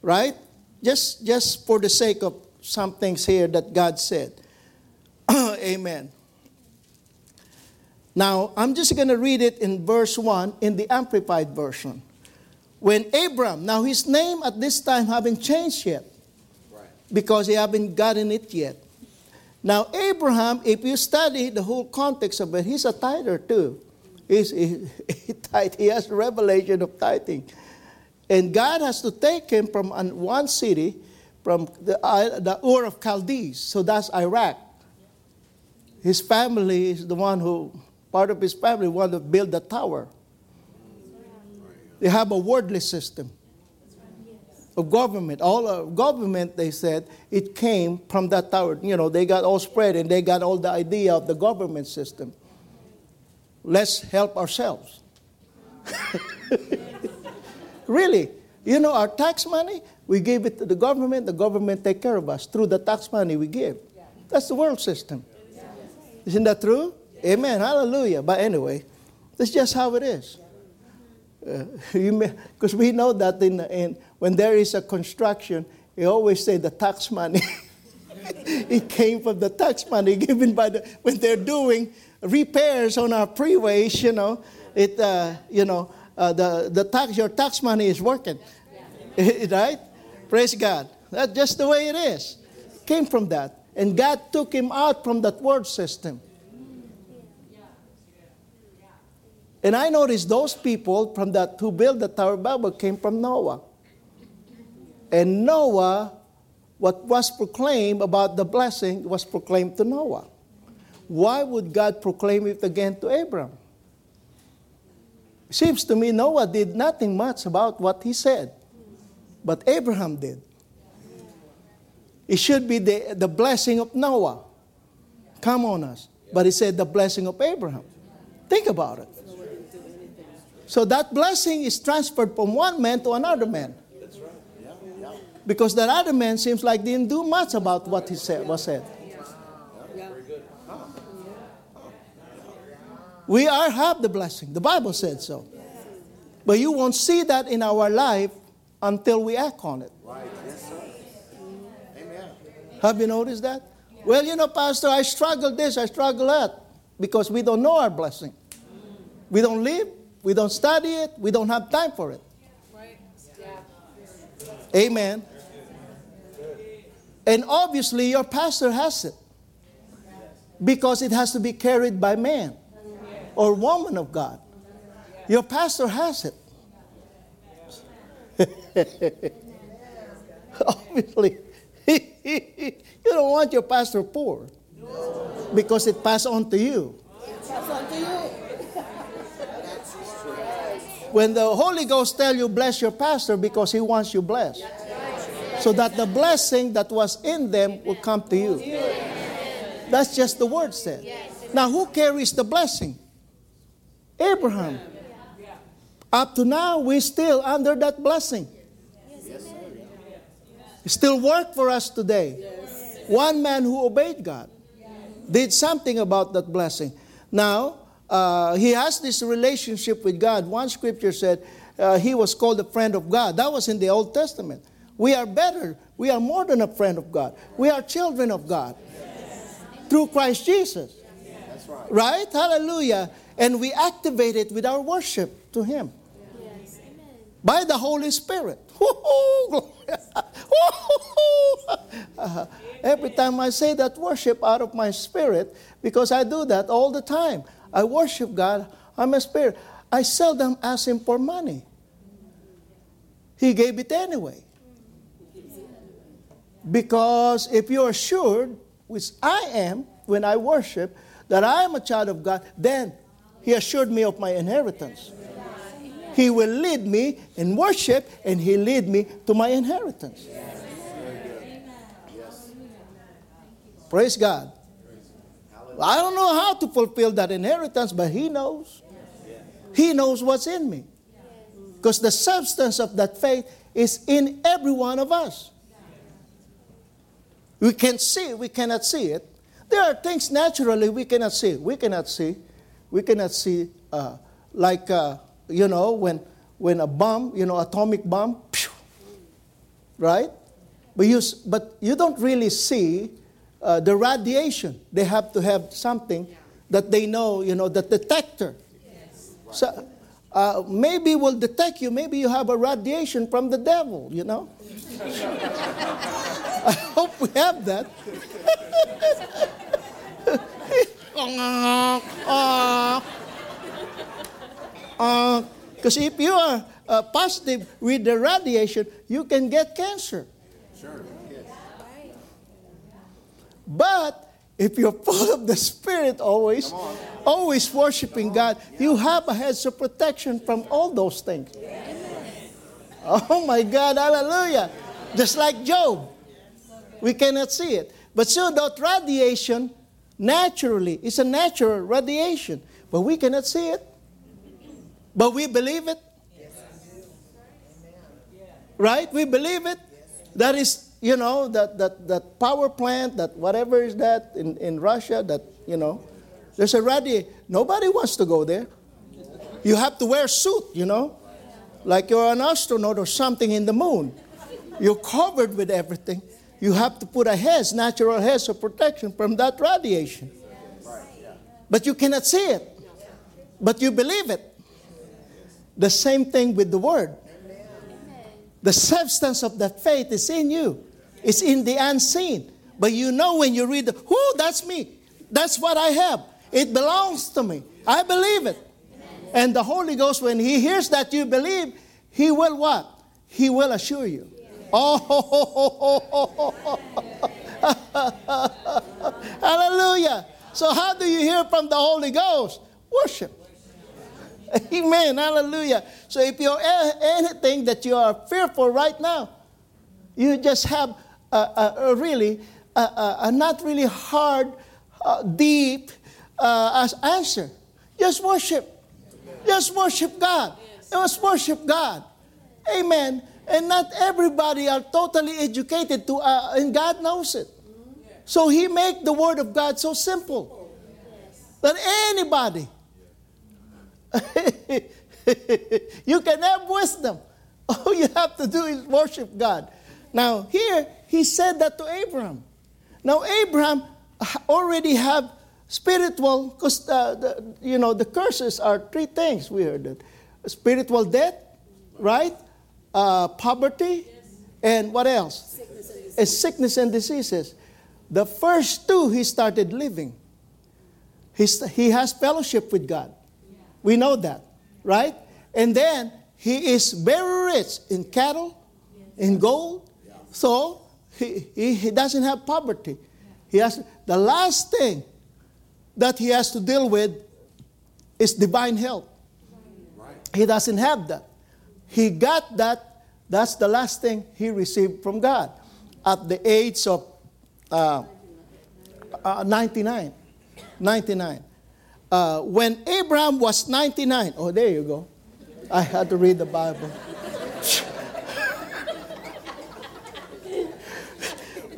Speaker 1: right? Just, just for the sake of some things here that God said. *clears throat* Amen. Now, I'm just going to read it in verse 1 in the Amplified Version. When Abram, now his name at this time haven't changed yet because he haven't gotten it yet. Now, Abraham, if you study the whole context of it, he's a tither too. He's, he, *laughs* he, he has revelation of tithing. And God has to take him from one city, from the, uh, the Ur of Chaldees, so that's Iraq. His family is the one who, part of his family, wanted to build the tower. They have a wordless system of government. All of government, they said, it came from that tower. You know, they got all spread and they got all the idea of the government system. Let's help ourselves. *laughs* really, you know, our tax money, we give it to the government, the government take care of us through the tax money we give. That's the world system. Isn't that true? Amen. Hallelujah. But anyway, that's just how it is. Because uh, *laughs* we know that in, in, when there is a construction, they always say the tax money. *laughs* it came from the tax money given by the, when they're doing repairs on our freeways, you know, it, uh, you know, uh, the, the tax, your tax money is working. *laughs* right? Praise God. That's just the way it is. Came from that. And God took him out from that world system. And I noticed those people from that who built the Tower of Babel came from Noah. And Noah, what was proclaimed about the blessing was proclaimed to Noah. Why would God proclaim it again to Abram? Seems to me Noah did nothing much about what he said, but Abraham did. It should be the, the blessing of Noah come on us, but he said the blessing of Abraham. Think about it. So that blessing is transferred from one man to another man. That's right. Yeah, yeah. Because that other man seems like didn't do much about what he said was said. We are have the blessing. The Bible said so. But you won't see that in our life until we act on it. Right. Yes, sir. Amen. Have you noticed that? Well, you know, Pastor, I struggle this, I struggle that, because we don't know our blessing. We don't live we don't study it. We don't have time for it. Amen. And obviously, your pastor has it because it has to be carried by man or woman of God. Your pastor has it. *laughs* obviously, *laughs* you don't want your pastor poor because it passed on to you. When the Holy Ghost tell you bless your pastor because he wants you blessed. So that the blessing that was in them will come to you. That's just the word said. Now who carries the blessing? Abraham. Up to now, we're still under that blessing. Still work for us today. One man who obeyed God did something about that blessing. Now, uh, he has this relationship with God. One scripture said uh, he was called a friend of God. That was in the Old Testament. We are better. We are more than a friend of God. We are children of God through Christ Jesus.
Speaker 4: That's right.
Speaker 1: Right? Hallelujah. And we activate it with our worship to Him by the Holy Spirit. *laughs* Every time I say that worship out of my spirit, because I do that all the time. I worship God, I'm a spirit. I seldom ask Him for money. He gave it anyway. Because if you are assured, which I am when I worship, that I am a child of God, then He assured me of my inheritance. He will lead me in worship and He lead me to my inheritance. Praise God. I don't know how to fulfill that inheritance, but He knows. He knows what's in me. Because the substance of that faith is in every one of us. We can see we cannot see it. There are things naturally we cannot see. We cannot see. We cannot see, uh, like, uh, you know, when, when a bomb, you know, atomic bomb, right? But you, but you don't really see uh, the radiation. They have to have something that they know, you know, the detector. So uh, maybe will detect you. Maybe you have a radiation from the devil, you know. *laughs* I hope we have that. *laughs* Because if you are uh, positive with the radiation, you can get cancer.
Speaker 4: Sure.
Speaker 1: But if you're full of the Spirit always, always worshiping God, you have a hedge of protection from all those things. Oh my God, hallelujah. Just like Job. We cannot see it. But so that radiation naturally is a natural radiation. But we cannot see it. But we believe it. Right? We believe it. That is, you know, that, that, that power plant, that whatever is that in, in Russia, that, you know, there's a radiation. Nobody wants to go there. You have to wear a suit, you know, like you're an astronaut or something in the moon. You're covered with everything. You have to put a hedge, natural hedge of protection from that radiation. But you cannot see it. But you believe it. The same thing with the word. The substance of that faith is in you. It's in the unseen. But you know when you read, whoo, that's me. That's what I have. It belongs to me. I believe it. And the Holy Ghost, when He hears that you believe, He will what? He will assure you. Oh, *laughs* hallelujah. So, how do you hear from the Holy Ghost? Worship. *laughs* Amen. Hallelujah. So, if you're anything that you are fearful right now, you just have really, a, not really hard, uh, deep uh, as answer. Just worship. Just worship God. Just worship God. Amen. And not everybody are totally educated to, uh, and God knows it. So He make the Word of God so simple that anybody, *laughs* you can have wisdom. All you have to do is worship God. Now here He said that to Abraham. Now Abraham already have spiritual, because the, you know the curses are three things. We heard that: spiritual death, right? Uh, poverty, and what else? A sickness and diseases. The first two he started living. He's, he has fellowship with God. We know that, right? And then he is very rich in cattle, in gold. So he, he, he doesn't have poverty. He has the last thing that he has to deal with is divine health. He doesn't have that. He got that. That's the last thing he received from God at the age of uh, uh, 99. 99. Uh, when Abraham was 99, oh, there you go. I had to read the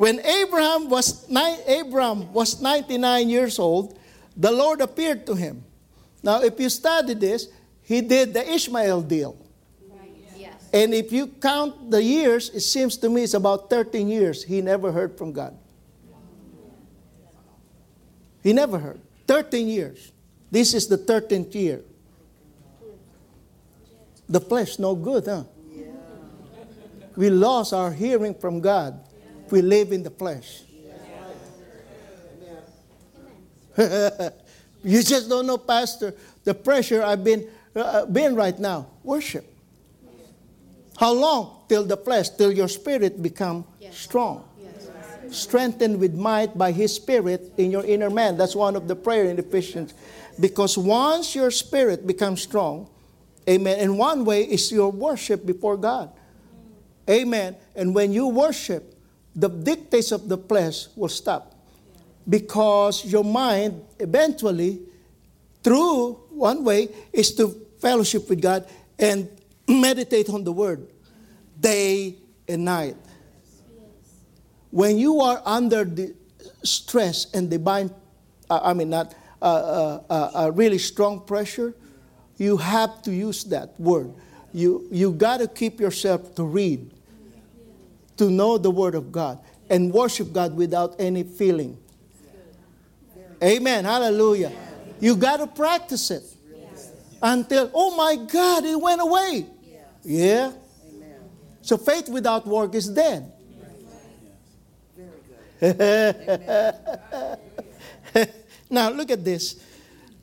Speaker 1: When Abraham was, ni- Abraham was 99 years old, the Lord appeared to him. Now, if you study this, he did the Ishmael deal.
Speaker 2: Yes.
Speaker 1: And if you count the years, it seems to me it's about 13 years he never heard from God. He never heard. 13 years. This is the 13th year. The flesh no good, huh? We lost our hearing from God. We live in the flesh. *laughs* you just don't know, Pastor, the pressure I've been, uh, been right now. Worship. How long? Till the flesh, till your spirit become strong. Strengthened with might by his spirit in your inner man. That's one of the prayer in Ephesians. Because once your spirit becomes strong, amen, and one way is your worship before God. Amen. And when you worship, the dictates of the flesh will stop. Because your mind eventually, through one way, is to fellowship with God and meditate on the word day and night. When you are under the stress and divine, uh, I mean, not a uh, uh, uh, really strong pressure, you have to use that word. You, you got to keep yourself to read, to know the word of God, and worship God without any feeling. Amen. Hallelujah. You got to practice it until, oh my God, it went away. Yeah. So faith without work is dead. *laughs* now look at this.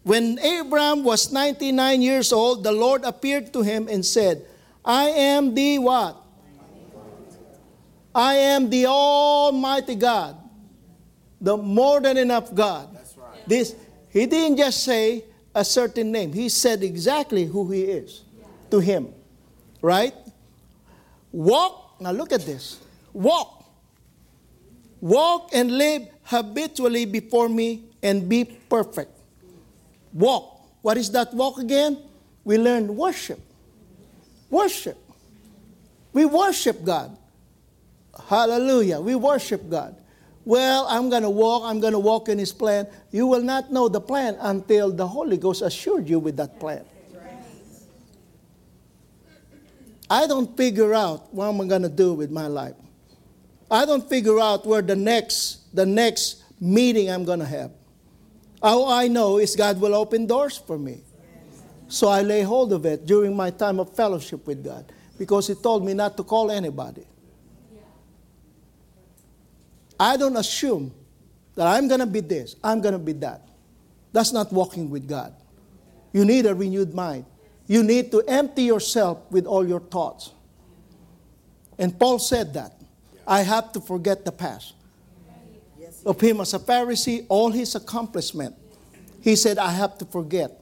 Speaker 1: When Abraham was 99 years old, the Lord appeared to him and said, I am the what? I am the Almighty God, the more than enough God. This he didn't just say a certain name. He said exactly who he is to him. Right? Walk, now look at this. Walk. Walk and live habitually before me and be perfect. Walk. What is that walk again? We learn worship. Worship. We worship God. Hallelujah. We worship God. Well, I'm going to walk, I'm going to walk in His plan. You will not know the plan until the Holy Ghost assured you with that plan. I don't figure out what I'm going to do with my life. I don't figure out where the next the next meeting I'm going to have. All I know is God will open doors for me. So I lay hold of it during my time of fellowship with God because He told me not to call anybody. I don't assume that I'm going to be this, I'm going to be that. That's not walking with God. You need a renewed mind. You need to empty yourself with all your thoughts. And Paul said that. I have to forget the past. Of him as a Pharisee, all his accomplishment. He said, I have to forget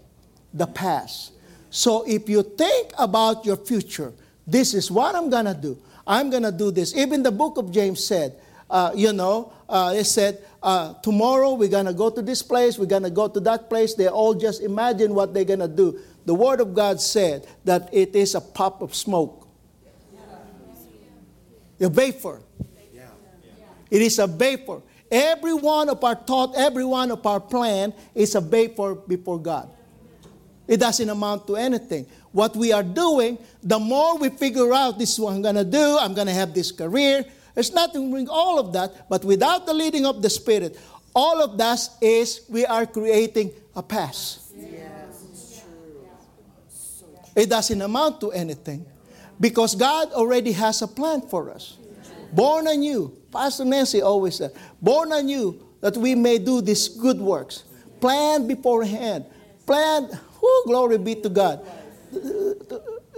Speaker 1: the past. So if you think about your future, this is what I'm going to do. I'm going to do this. Even the book of James said, uh, you know, uh, it said, uh, tomorrow we're going to go to this place, we're going to go to that place. They all just imagine what they're going to do. The Word of God said that it is a puff of smoke, a vapor. It is a vapor. Every one of our thought, every one of our plan is a vapor before God. It doesn't amount to anything. What we are doing, the more we figure out this is what I'm going to do, I'm going to have this career. There's nothing wrong all of that, but without the leading of the Spirit, all of that is we are creating a past. It doesn't amount to anything because God already has a plan for us. Born anew, Pastor Nancy always said, born anew that we may do these good works. Planned beforehand. Planned, whoo, glory be to God.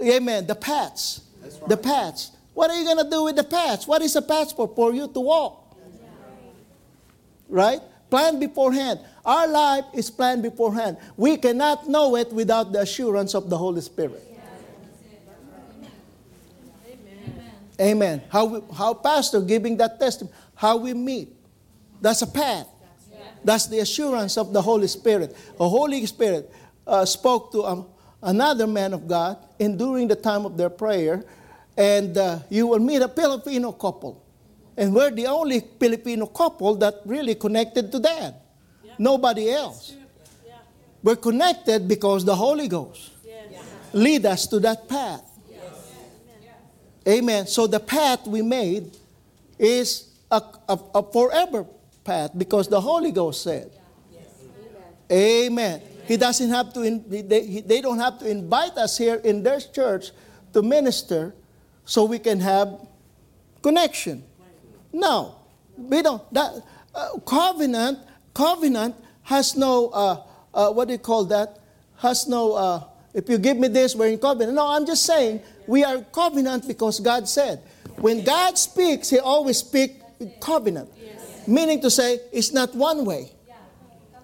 Speaker 1: Amen. The paths. The paths. What are you going to do with the paths? What is a path for? You to walk. Right? Planned beforehand. Our life is planned beforehand. We cannot know it without the assurance of the Holy Spirit. Amen. How, how pastor giving that testimony, how we meet. That's a path. That's the assurance of the Holy Spirit. The Holy Spirit uh, spoke to um, another man of God and during the time of their prayer, and uh, you will meet a Filipino couple. And we're the only Filipino couple that really connected to dad. Nobody else.
Speaker 3: Yeah.
Speaker 1: We're connected because the Holy Ghost
Speaker 3: Yes.
Speaker 1: lead us to that path. Amen. So the path we made is a, a, a forever path because the Holy Ghost said. Amen. He doesn't have to. In, they, they don't have to invite us here in their church to minister, so we can have connection. No, we don't. That uh, covenant covenant has no uh, uh, what do you call that? Has no. Uh, if you give me this, we're in covenant. No, I'm just saying we are covenant because God said. When God speaks, He always speaks covenant, meaning to say it's not one way.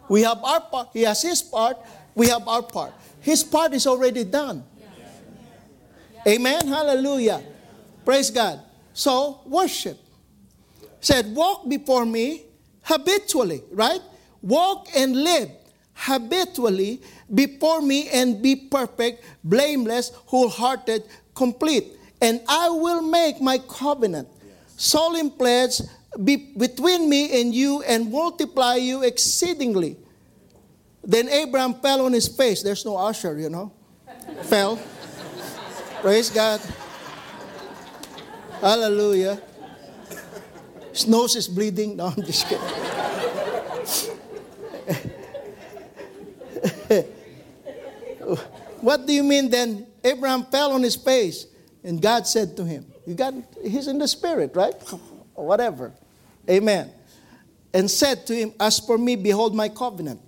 Speaker 1: We have our part. He has His part. We have our part. His part is already done. Amen. Hallelujah. Praise God. So worship said, Walk before me habitually, right? Walk and live habitually before me and be perfect, blameless, wholehearted, complete. And I will make my covenant, solemn pledge be, between me and you and multiply you exceedingly. Then Abraham fell on his face. There's no usher, you know. *laughs* fell. Praise God. Hallelujah. His nose is bleeding. No, I'm just kidding. what do you mean then? Abram fell on his face, and God said to him, You got he's in the spirit, right? Whatever. Amen. And said to him, As for me, behold my covenant.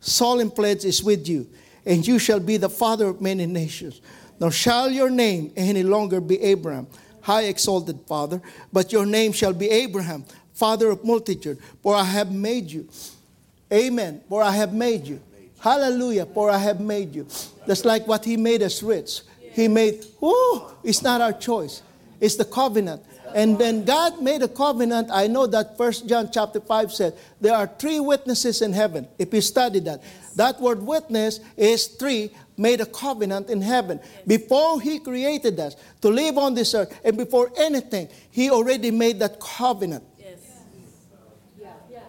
Speaker 1: Solemn pledge is with you, and you shall be the father of many nations. Nor shall your name any longer be Abraham, high exalted father, but your name shall be Abraham, father of multitude, for I have made you. Amen. For I have made you. Hallelujah. For I have made you. That's like what he made us rich. He made, whoo, it's not our choice. It's the covenant. And then God made a covenant. I know that First John chapter 5 said there are three witnesses in heaven. If you study that, that word witness is three made a covenant in heaven. Before he created us to live on this earth and before anything, he already made that covenant.
Speaker 3: Yes.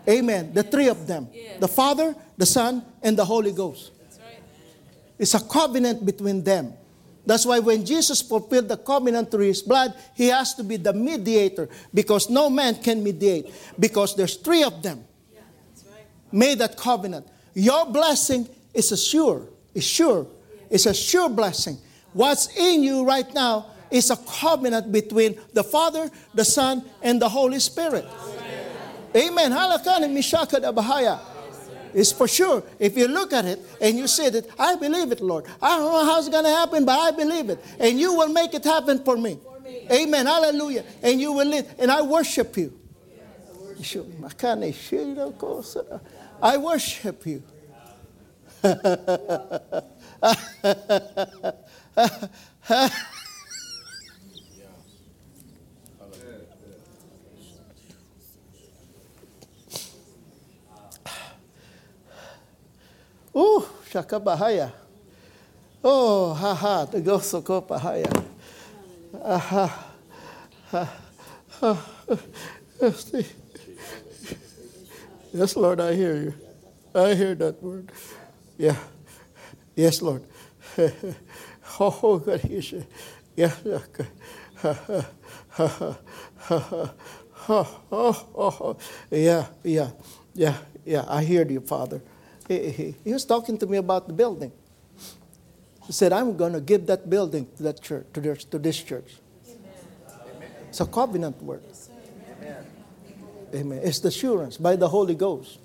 Speaker 1: Amen. The three of them the Father, the Son, and the Holy Ghost.
Speaker 3: That's right.
Speaker 1: It's a covenant between them. That's why when Jesus fulfilled the covenant through his blood, he has to be the mediator because no man can mediate because there's three of them made that covenant. Your blessing is a sure, is sure, it's a sure blessing. What's in you right now is a covenant between the Father, the Son, and the Holy Spirit. Amen. Bahaya. It's for sure. If you look at it and you say that, I believe it, Lord. I don't know how it's going to happen, but I believe it. And you will make it happen for me. Amen. Hallelujah. And you will live. And I worship you. I worship you. *laughs* Ooh, shaka bahaya. Oh, ha ha, the goso ko bahaya. Aha. Ha, ha. Yes, Lord, I hear you. I hear that word. Yeah. Yes, Lord. Oh, God, he said, yeah. Oh, oh, oh, yeah, yeah, yeah, yeah. I hear you, Father. He, he, he was talking to me about the building. He said, I'm going to give that building to that church, to this, to this church. It's a covenant word. Amen. It's the assurance by the Holy Ghost.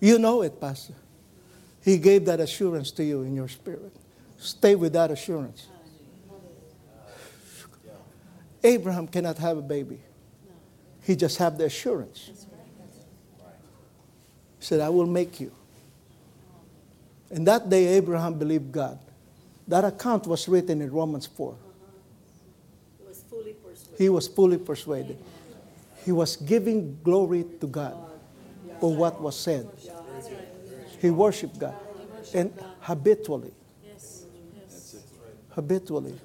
Speaker 1: You know it, Pastor. He gave that assurance to you in your spirit. Stay with that assurance. Abraham cannot have a baby. He just have the assurance. He said, I will make you. And that day, Abraham believed God. That account was written in Romans 4.
Speaker 3: It was fully persuaded.
Speaker 1: He was fully persuaded. He was giving glory to God for what was said. He worshiped God. And habitually, habitually.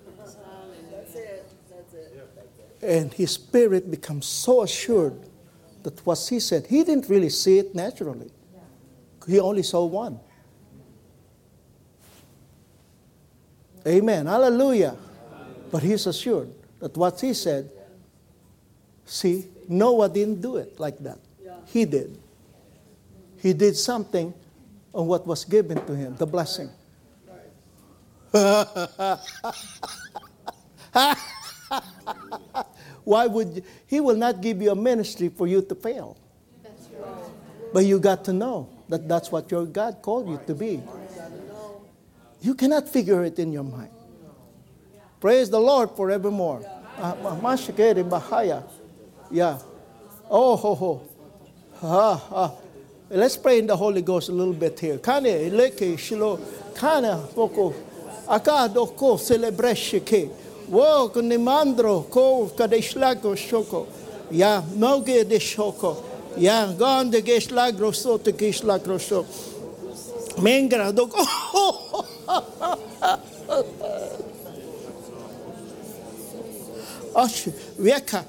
Speaker 2: That's it. That's it.
Speaker 1: And his spirit becomes so assured that what he said, he didn't really see it naturally. He only saw one. Amen. Hallelujah. But he's assured that what he said, see, Noah didn't do it like that. He did. He did something on what was given to him, the blessing. *laughs* *laughs* Why would he will not give you a ministry for you to fail? But you got to know that that's what your God called you to be. You cannot figure it in your mind. Praise the Lord forevermore. Mashikere. Yeah. Oh, ho, ho. Ah, ah. Let's pray in the Holy Ghost a little bit here. Kane, leke, shilo, kana, poko, akado, ko, celebreshe, wo, kunimandro, ko, kadeshlago, shoko. Ya, moge de shoko. Ya, gande geshlagro, so, te geshlagro, so. Mengra, do, *laughs* Osh, wieka,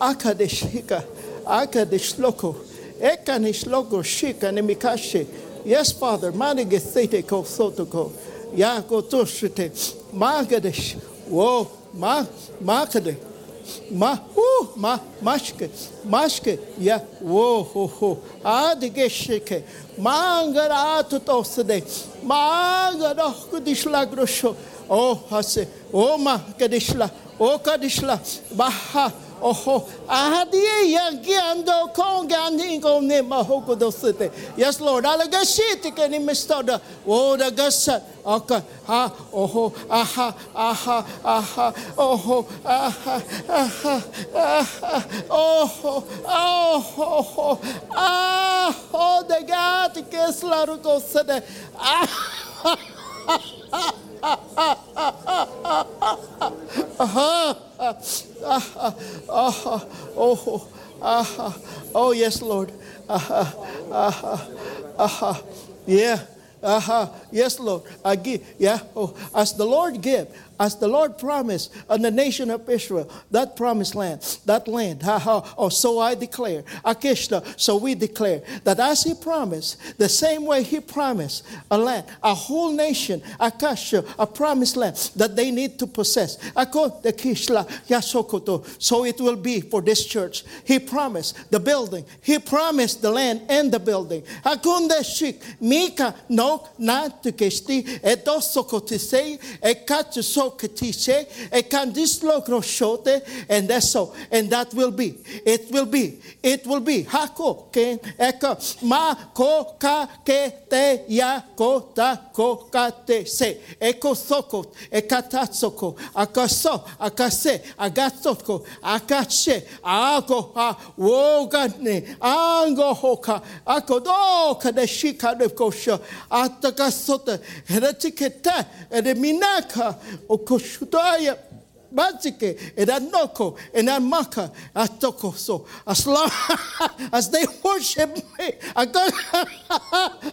Speaker 1: aka de shika, aka de shloko, eka ni shloko, shika ni mikashe. Yes, Father, mani gesete ko sotoko, ya ko toshite, magadesh, wo, ma, makade, ma, woo, ma, mashke, mashke, ya, wo, ho, ho, adige shike, mangara atutosede, mangara kudishlagrosho, oh, hase, oh, ma, kadishla, o kadishla. Baha oho ahadie yangiando kongani ne mahoko dosete yes lord alagashiti ke ni mistoda o da gasa aka ha oho aha aha aha oho aha aha aha oho oho ah oh the gat ke slaru kosede ah oh, oh, oh, yes, Lord. Yeah. Uh-huh. Yes, Lord. I give. Yeah. Oh, as the Lord give, as the Lord promised on the nation of Israel, that promised land, that land. Ha ha. Oh, so I declare. Akishna. So we declare that as He promised, the same way He promised a land, a whole nation, Akasha, a promised land that they need to possess. So it will be for this church. He promised the building. He promised the land and the building. Mika no na tukesti edosokotise ekatsusokatise ekandislokroshote and that's so and that will be it will be it will be. Hako ken eka ma ko ka ke te ya ko ta ko ka te se. Eko soko ekatatsoko akaso akase agatsoko akache ako ha wogane ango hoka. Akodo kadeshika de kosha. Atakasota heretiketa ereminaka okoshutaya Bazike, and Anoko, and Amaka, Atokoso. As long *laughs* as they worship me, *laughs*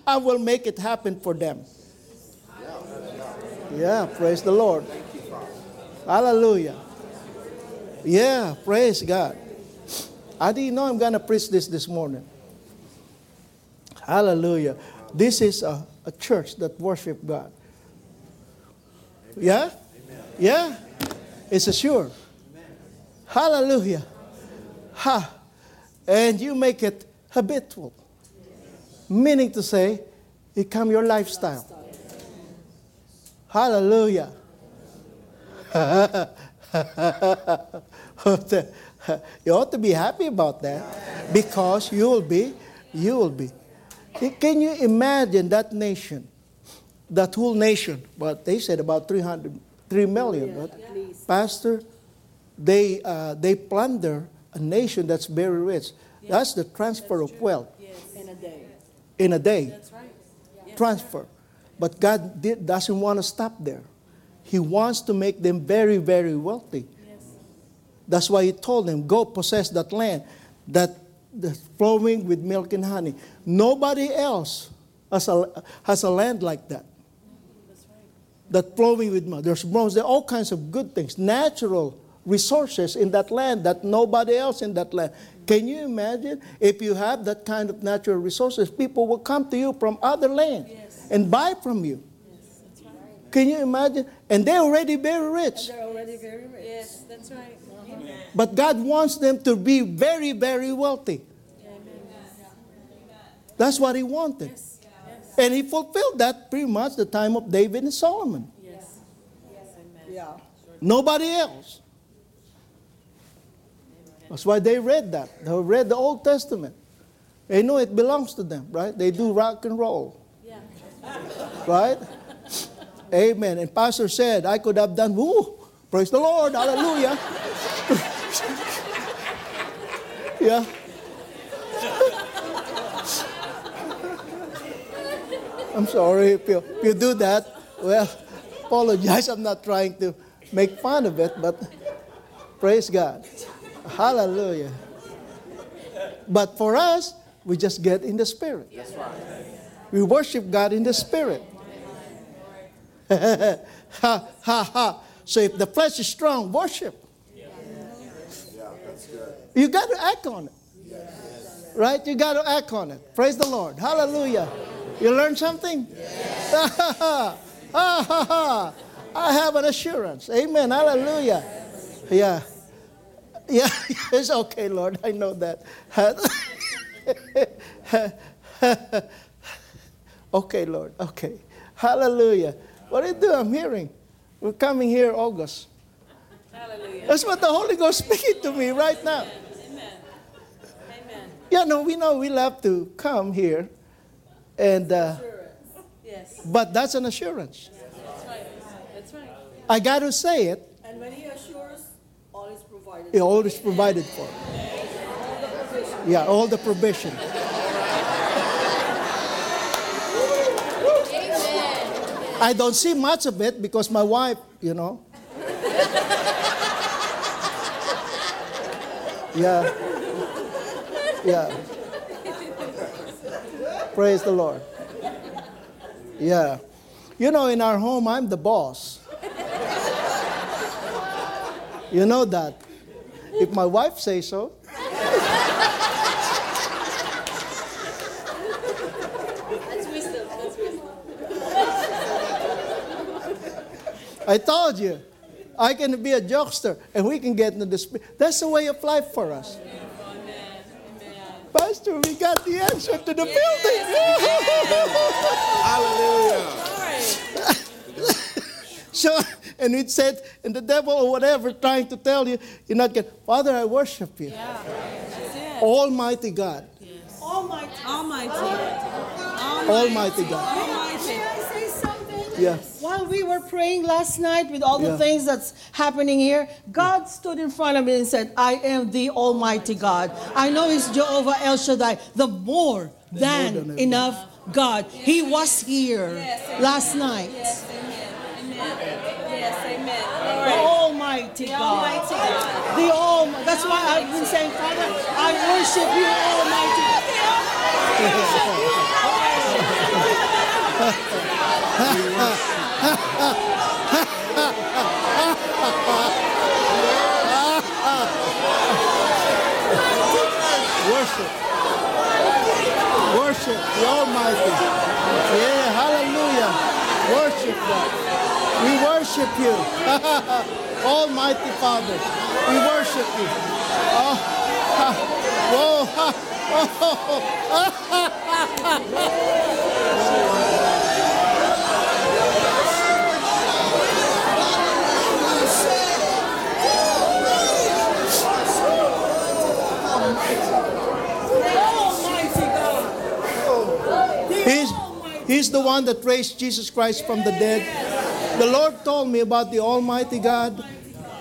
Speaker 1: I will make it happen for them. Yeah, praise the Lord. Hallelujah. Yeah, praise God. I didn't know I'm going to preach this this morning. Hallelujah. This is a, a church that worship God. Yeah? Yeah? It's a sure. Hallelujah. Ha. And you make it habitual. Meaning to say, it become your lifestyle. Hallelujah. *laughs* you ought to be happy about that because you will be, you will be. Can you imagine that nation, that whole nation? But they said about 300, 3 million. But Pastor, they, uh, they plunder a nation that's very rich. That's the transfer of wealth
Speaker 3: In a day.
Speaker 1: in a day.
Speaker 3: That's right. Yeah.
Speaker 1: Transfer. But God did, doesn't want to stop there. He wants to make them very, very wealthy.
Speaker 3: Yes.
Speaker 1: That's why He told them, Go possess that land that that's flowing with milk and honey. Nobody else has a, has a land like that.
Speaker 3: That's right.
Speaker 1: That flowing with milk. There's bronze, there are all kinds of good things, natural resources in that land that nobody else in that land. Can you imagine if you have that kind of natural resources, people will come to you from other land and buy from you. Can you imagine? And they're already very rich.
Speaker 3: They're already very rich.
Speaker 2: Yes, that's right. Amen.
Speaker 1: But God wants them to be very, very wealthy. That's what He wanted. And He fulfilled that pretty much the time of David and Solomon.
Speaker 3: Yes. Yes, amen. Yeah.
Speaker 1: Nobody else. That's why they read that. They read the Old Testament. They know it belongs to them, right? They do rock and roll.
Speaker 3: Yeah.
Speaker 1: Right? Amen. And Pastor said, I could have done, woo, praise the Lord, hallelujah. *laughs* yeah. I'm sorry if you, if you do that. Well, apologize. I'm not trying to make fun of it, but praise God. Hallelujah. But for us, we just get in the Spirit. We worship God in the Spirit. *laughs* ha, ha, ha. So if the flesh is strong, worship. You got to act on it. Right? You got to act on it. Praise the Lord. Hallelujah. You learn something? ha, ha, ha. I have an assurance. Amen. Hallelujah. Yeah. Yeah, *laughs* it's okay, Lord. I know that. *laughs* okay, Lord. Okay. Hallelujah. What do you do? I'm hearing. We're coming here August.
Speaker 2: Hallelujah.
Speaker 1: That's what the Holy Ghost speaking to me right now.
Speaker 2: Amen. Amen.
Speaker 1: Yeah, no, we know we'll have to come here, and uh,
Speaker 2: Yes.
Speaker 1: but that's an assurance.
Speaker 2: That's right. That's right.
Speaker 1: I got to say it.
Speaker 3: And when he assures, all is provided.
Speaker 1: It always provided for. Yeah, all the provision. I don't see much of it because my wife, you know. *laughs* Yeah. Yeah. Praise the Lord. Yeah. You know, in our home, I'm the boss. You know that. If my wife says so.
Speaker 2: That's wisdom. That's wisdom.
Speaker 1: I told you, I can be a jokester and we can get into the spirit. That's the way of life for us. Pastor, we got the answer to the building.
Speaker 4: Hallelujah.
Speaker 1: so, and it said, and the devil or whatever trying to tell you, you're not getting, Father, I worship you.
Speaker 2: That's it.
Speaker 1: Almighty God. Yes.
Speaker 3: Almighty.
Speaker 2: Almighty.
Speaker 1: Almighty God.
Speaker 2: Almighty.
Speaker 3: Can I say something?
Speaker 1: Yeah.
Speaker 3: While we were praying last night with all the
Speaker 1: Yeah.
Speaker 3: things that's happening here, God stood in front of me and said, I am the Almighty God. I know He's Jehovah El Shaddai, the more than,
Speaker 1: than
Speaker 3: enough God. He was here last night.
Speaker 2: Yes, amen. Amen. Yes, amen. All
Speaker 3: The. Almighty
Speaker 2: The
Speaker 3: God.
Speaker 2: Almighty God.
Speaker 3: The Almighty. That's why I've been saying, Father, I worship you, Almighty God. *laughs*
Speaker 1: Worship. *laughs* Worship Worship the Almighty. Yeah, hallelujah. Worship God. We worship you. Almighty Father. We worship you. Oh, ha, whoa, ha,
Speaker 3: Almighty God.
Speaker 1: He's, he's the one that raised Jesus Christ from the dead. The Lord told me about the Almighty God.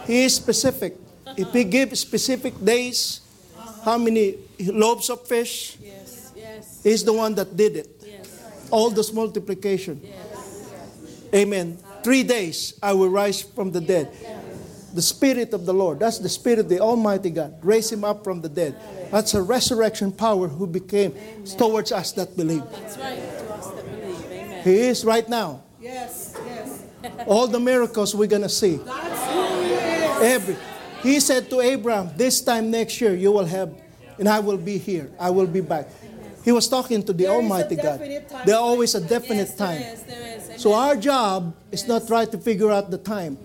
Speaker 1: He is specific. If He gives specific days, how many loaves of fish,
Speaker 2: Yes. Yes.
Speaker 1: He's the one that did it. All this multiplication. Amen. Three days I will rise from the dead. The Spirit of the Lord, that's the Spirit of the Almighty God, raise Him up from the dead. That's a resurrection power who became towards us that believe.
Speaker 2: That's right. To us that believe. Amen.
Speaker 1: He is right now.
Speaker 3: Yes, yes.
Speaker 1: All the miracles we're going to see.
Speaker 3: That's who he is.
Speaker 1: Every, He said to Abraham, This time next year you will have, and I will be here. I will be back. He was talking to the
Speaker 3: There
Speaker 1: Almighty God.
Speaker 3: definite time.
Speaker 1: There always a definite
Speaker 2: Yes,
Speaker 1: time.
Speaker 2: is, there is.
Speaker 1: So our job is not try to figure out the time.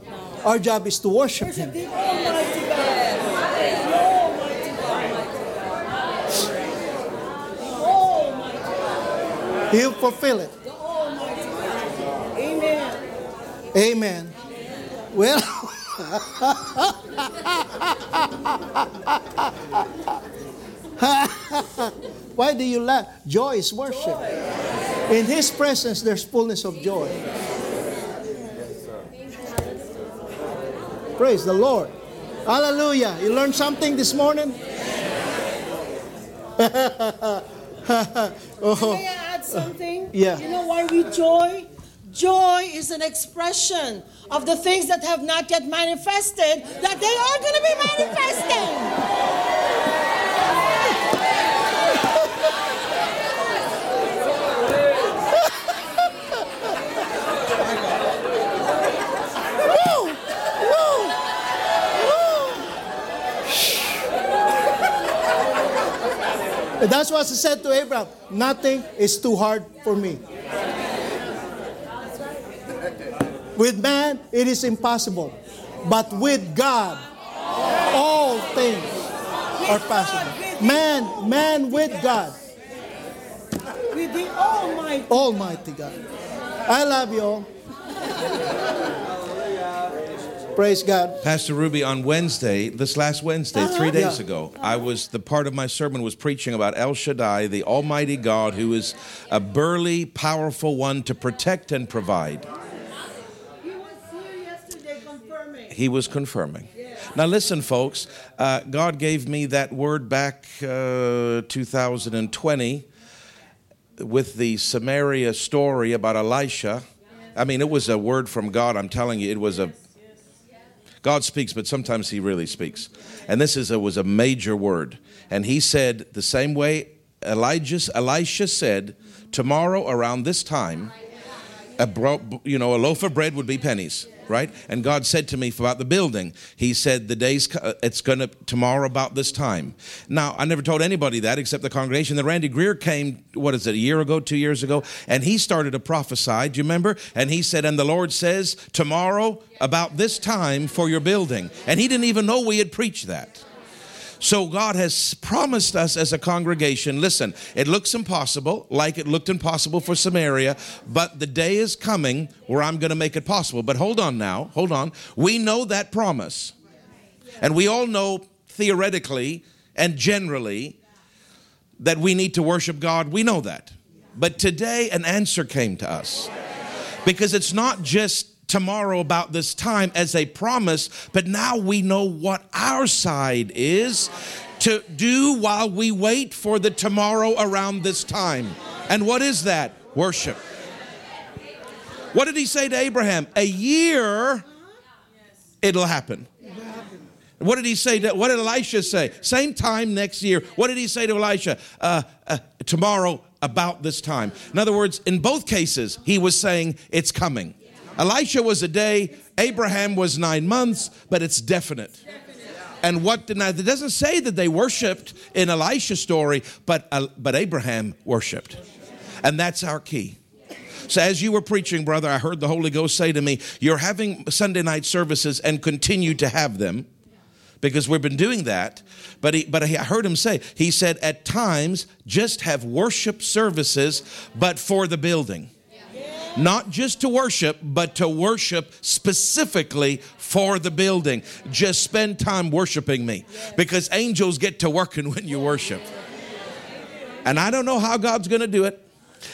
Speaker 1: Our job is to worship Him.
Speaker 3: The Almighty God.
Speaker 1: He'll fulfill it.
Speaker 3: Amen.
Speaker 1: Amen. Well, *laughs* why do you laugh? Joy is worship. In His presence, there's fullness of joy. Praise the Lord. Hallelujah. You learned something this morning? Oh, *laughs*
Speaker 3: May I add something?
Speaker 1: Yeah.
Speaker 3: You know why we joy? Joy is an expression of the things that have not yet manifested that they are going to be manifesting.
Speaker 1: Woo! Woo! Woo! That's what he said to Abraham. Nothing is too hard for me. With man, it is impossible. But with God, all things are possible. Man, man with God,
Speaker 3: With the Almighty.
Speaker 1: Almighty God. I love you all. Praise God.
Speaker 5: Pastor Ruby, on Wednesday, this last Wednesday, three days
Speaker 1: Uh-huh. Yeah.
Speaker 5: ago, I was the part of my sermon was preaching about El Shaddai, the Almighty God, who is a burly, powerful one to protect and provide.
Speaker 3: He was here yesterday confirming.
Speaker 5: He was confirming. Now, listen, folks. Uh, God gave me that word back uh, 2020 with the Samaria story about Elisha. I mean, it was a word from God. I'm telling you, it was a. God speaks, but sometimes He really speaks. And this is a, was a major word. And He said the same way Elijah, Elisha said, tomorrow around this time, a bro, you know a loaf of bread would be pennies right? And god said to me about the building. He said the days uh, it's going to tomorrow about this time. Now i never told anybody that except the congregation. Then randy greer came what is it a year ago two years ago and he started to prophesy. Do you remember? And he said and the lord says tomorrow about this time for your building. And he didn't even know we had preached that so God has promised us as a congregation listen, it looks impossible, like it looked impossible for Samaria, but the day is coming where I'm going to make it possible. But hold on now, hold on. We know that promise. And we all know theoretically and generally that we need to worship God. We know that. But today an answer came to us. Because it's not just tomorrow about this time as a promise, but now we know what our side is to do while we wait for the tomorrow around this time. And what is that? Worship. What did he say to Abraham? A year, it'll happen. What did he say? To, what did Elisha say? Same time next year. What did he say to Elisha? Uh, uh, tomorrow, about this time. In other words, in both cases, he was saying it's coming. Elisha was a day, Abraham was nine months, but it's definite. And what did now, it doesn't say that they worshiped in Elisha's story, but, uh, but Abraham worshiped. And that's our key. So, as you were preaching, brother, I heard the Holy Ghost say to me, You're having Sunday night services and continue to have them because we've been doing that. But, he, but he, I heard him say, He said, At times, just have worship services, but for the building. Not just to worship, but to worship specifically for the building. Just spend time worshiping me because angels get to working *laughs* when you worship. And I don't know how God's going to do it.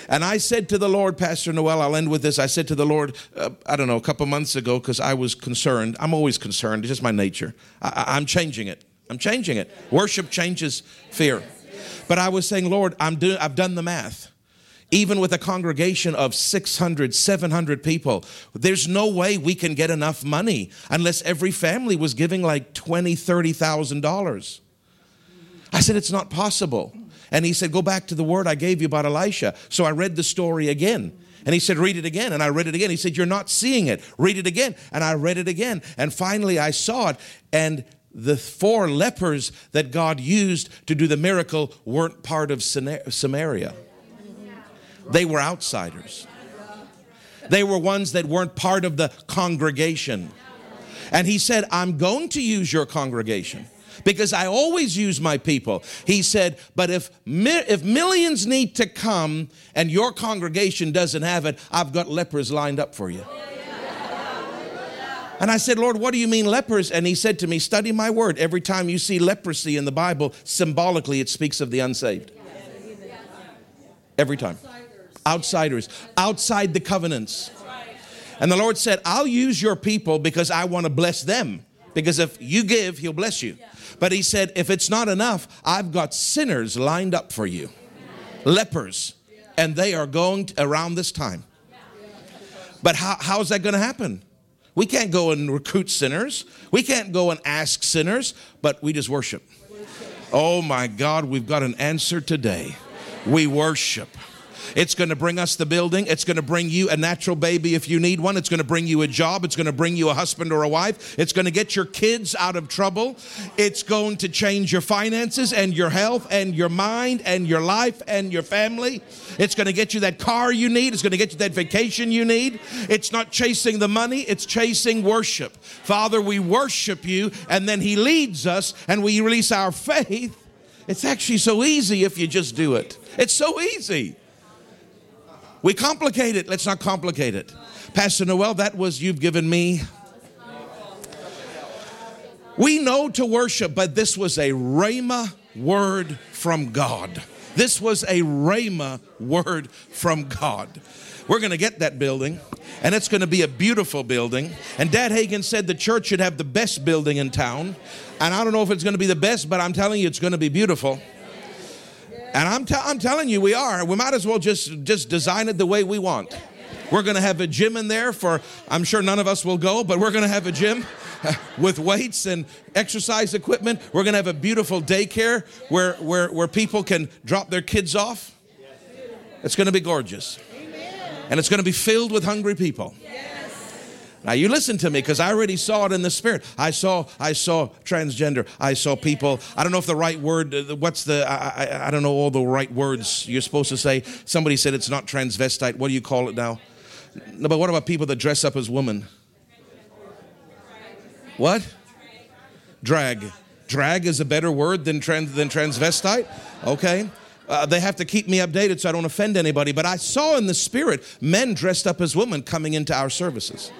Speaker 5: And I said to the Lord, Pastor Noel, I'll end with this. I said to the Lord, uh, I don't know, a couple months ago, because I was concerned. I'm always concerned. It's just my nature. I, I'm changing it. I'm changing it. Worship changes fear. But I was saying, Lord, I'm do, I've done the math. Even with a congregation of 600, 700 people, there's no way we can get enough money unless every family was giving like $20,000, $30,000. I said, it's not possible. And he said, Go back to the word I gave you about Elisha. So I read the story again. And he said, Read it again. And I read it again. He said, You're not seeing it. Read it again. And I read it again. And finally I saw it. And the four lepers that God used to do the miracle weren't part of Samaria. They were outsiders. They were ones that weren't part of the congregation. And he said, I'm going to use your congregation because I always use my people. He said, but if, mi- if millions need to come and your congregation doesn't have it, I've got lepers lined up for you. And I said, Lord, what do you mean lepers? And he said to me, Study my word. Every time you see leprosy in the Bible, symbolically it speaks of the unsaved. Every time. Outsiders, outside the covenants. And the Lord said, I'll use your people because I want to bless them. Because if you give, He'll bless you. But He said, if it's not enough, I've got sinners lined up for you, lepers, and they are going around this time. But how, how's that going to happen? We can't go and recruit sinners. We can't go and ask sinners, but we just worship. Oh my God, we've got an answer today. We worship. It's going to bring us the building. It's going to bring you a natural baby if you need one. It's going to bring you a job. It's going to bring you a husband or a wife. It's going to get your kids out of trouble. It's going to change your finances and your health and your mind and your life and your family. It's going to get you that car you need. It's going to get you that vacation you need. It's not chasing the money, it's chasing worship. Father, we worship you, and then He leads us and we release our faith. It's actually so easy if you just do it. It's so easy. We complicate it. Let's not complicate it. Pastor Noel, that was you've given me. We know to worship, but this was a Rhema word from God. This was a Rhema word from God. We're going to get that building, and it's going to be a beautiful building. And Dad Hagin said the church should have the best building in town. And I don't know if it's going to be the best, but I'm telling you, it's going to be beautiful. And I'm, t- I'm telling you, we are. We might as well just, just design it the way we want. We're going to have a gym in there for, I'm sure none of us will go, but we're going to have a gym *laughs* with weights and exercise equipment. We're going to have a beautiful daycare where, where, where people can drop their kids off. It's going to be gorgeous. And it's going to be filled with hungry people. Now you listen to me because I already saw it in the spirit. I saw I saw transgender. I saw people. I don't know if the right word. Uh, what's the? I, I, I don't know all the right words you're supposed to say. Somebody said it's not transvestite. What do you call it now? No, but what about people that dress up as women? What? Drag. Drag is a better word than trans, than transvestite. Okay. Uh, they have to keep me updated so I don't offend anybody. But I saw in the spirit men dressed up as women coming into our services.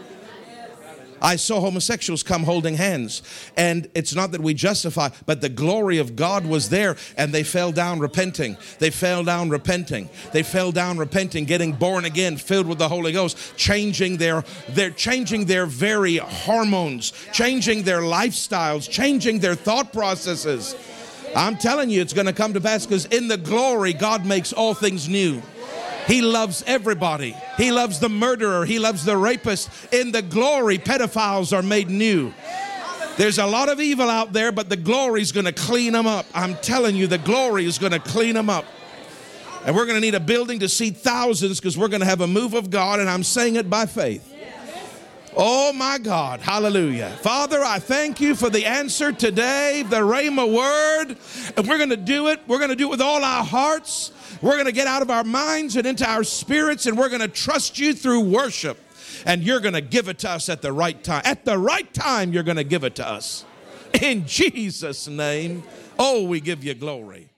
Speaker 5: I saw homosexuals come holding hands. And it's not that we justify, but the glory of God was there and they fell down repenting. They fell down repenting. They fell down repenting, getting born again, filled with the Holy Ghost, changing their they're changing their very hormones, changing their lifestyles, changing their thought processes. I'm telling you, it's going to come to pass because in the glory, God makes all things new. He loves everybody. He loves the murderer. He loves the rapist. In the glory, pedophiles are made new. There's a lot of evil out there, but the glory is going to clean them up. I'm telling you, the glory is going to clean them up. And we're going to need a building to seat thousands because we're going to have a move of God, and I'm saying it by faith. Oh my God, hallelujah. Father, I thank you for the answer today, the Rhema word. And we're going to do it. We're going to do it with all our hearts. We're going to get out of our minds and into our spirits, and we're going to trust you through worship. And you're going to give it to us at the right time. At the right time, you're going to give it to us. In Jesus' name, oh, we give you glory.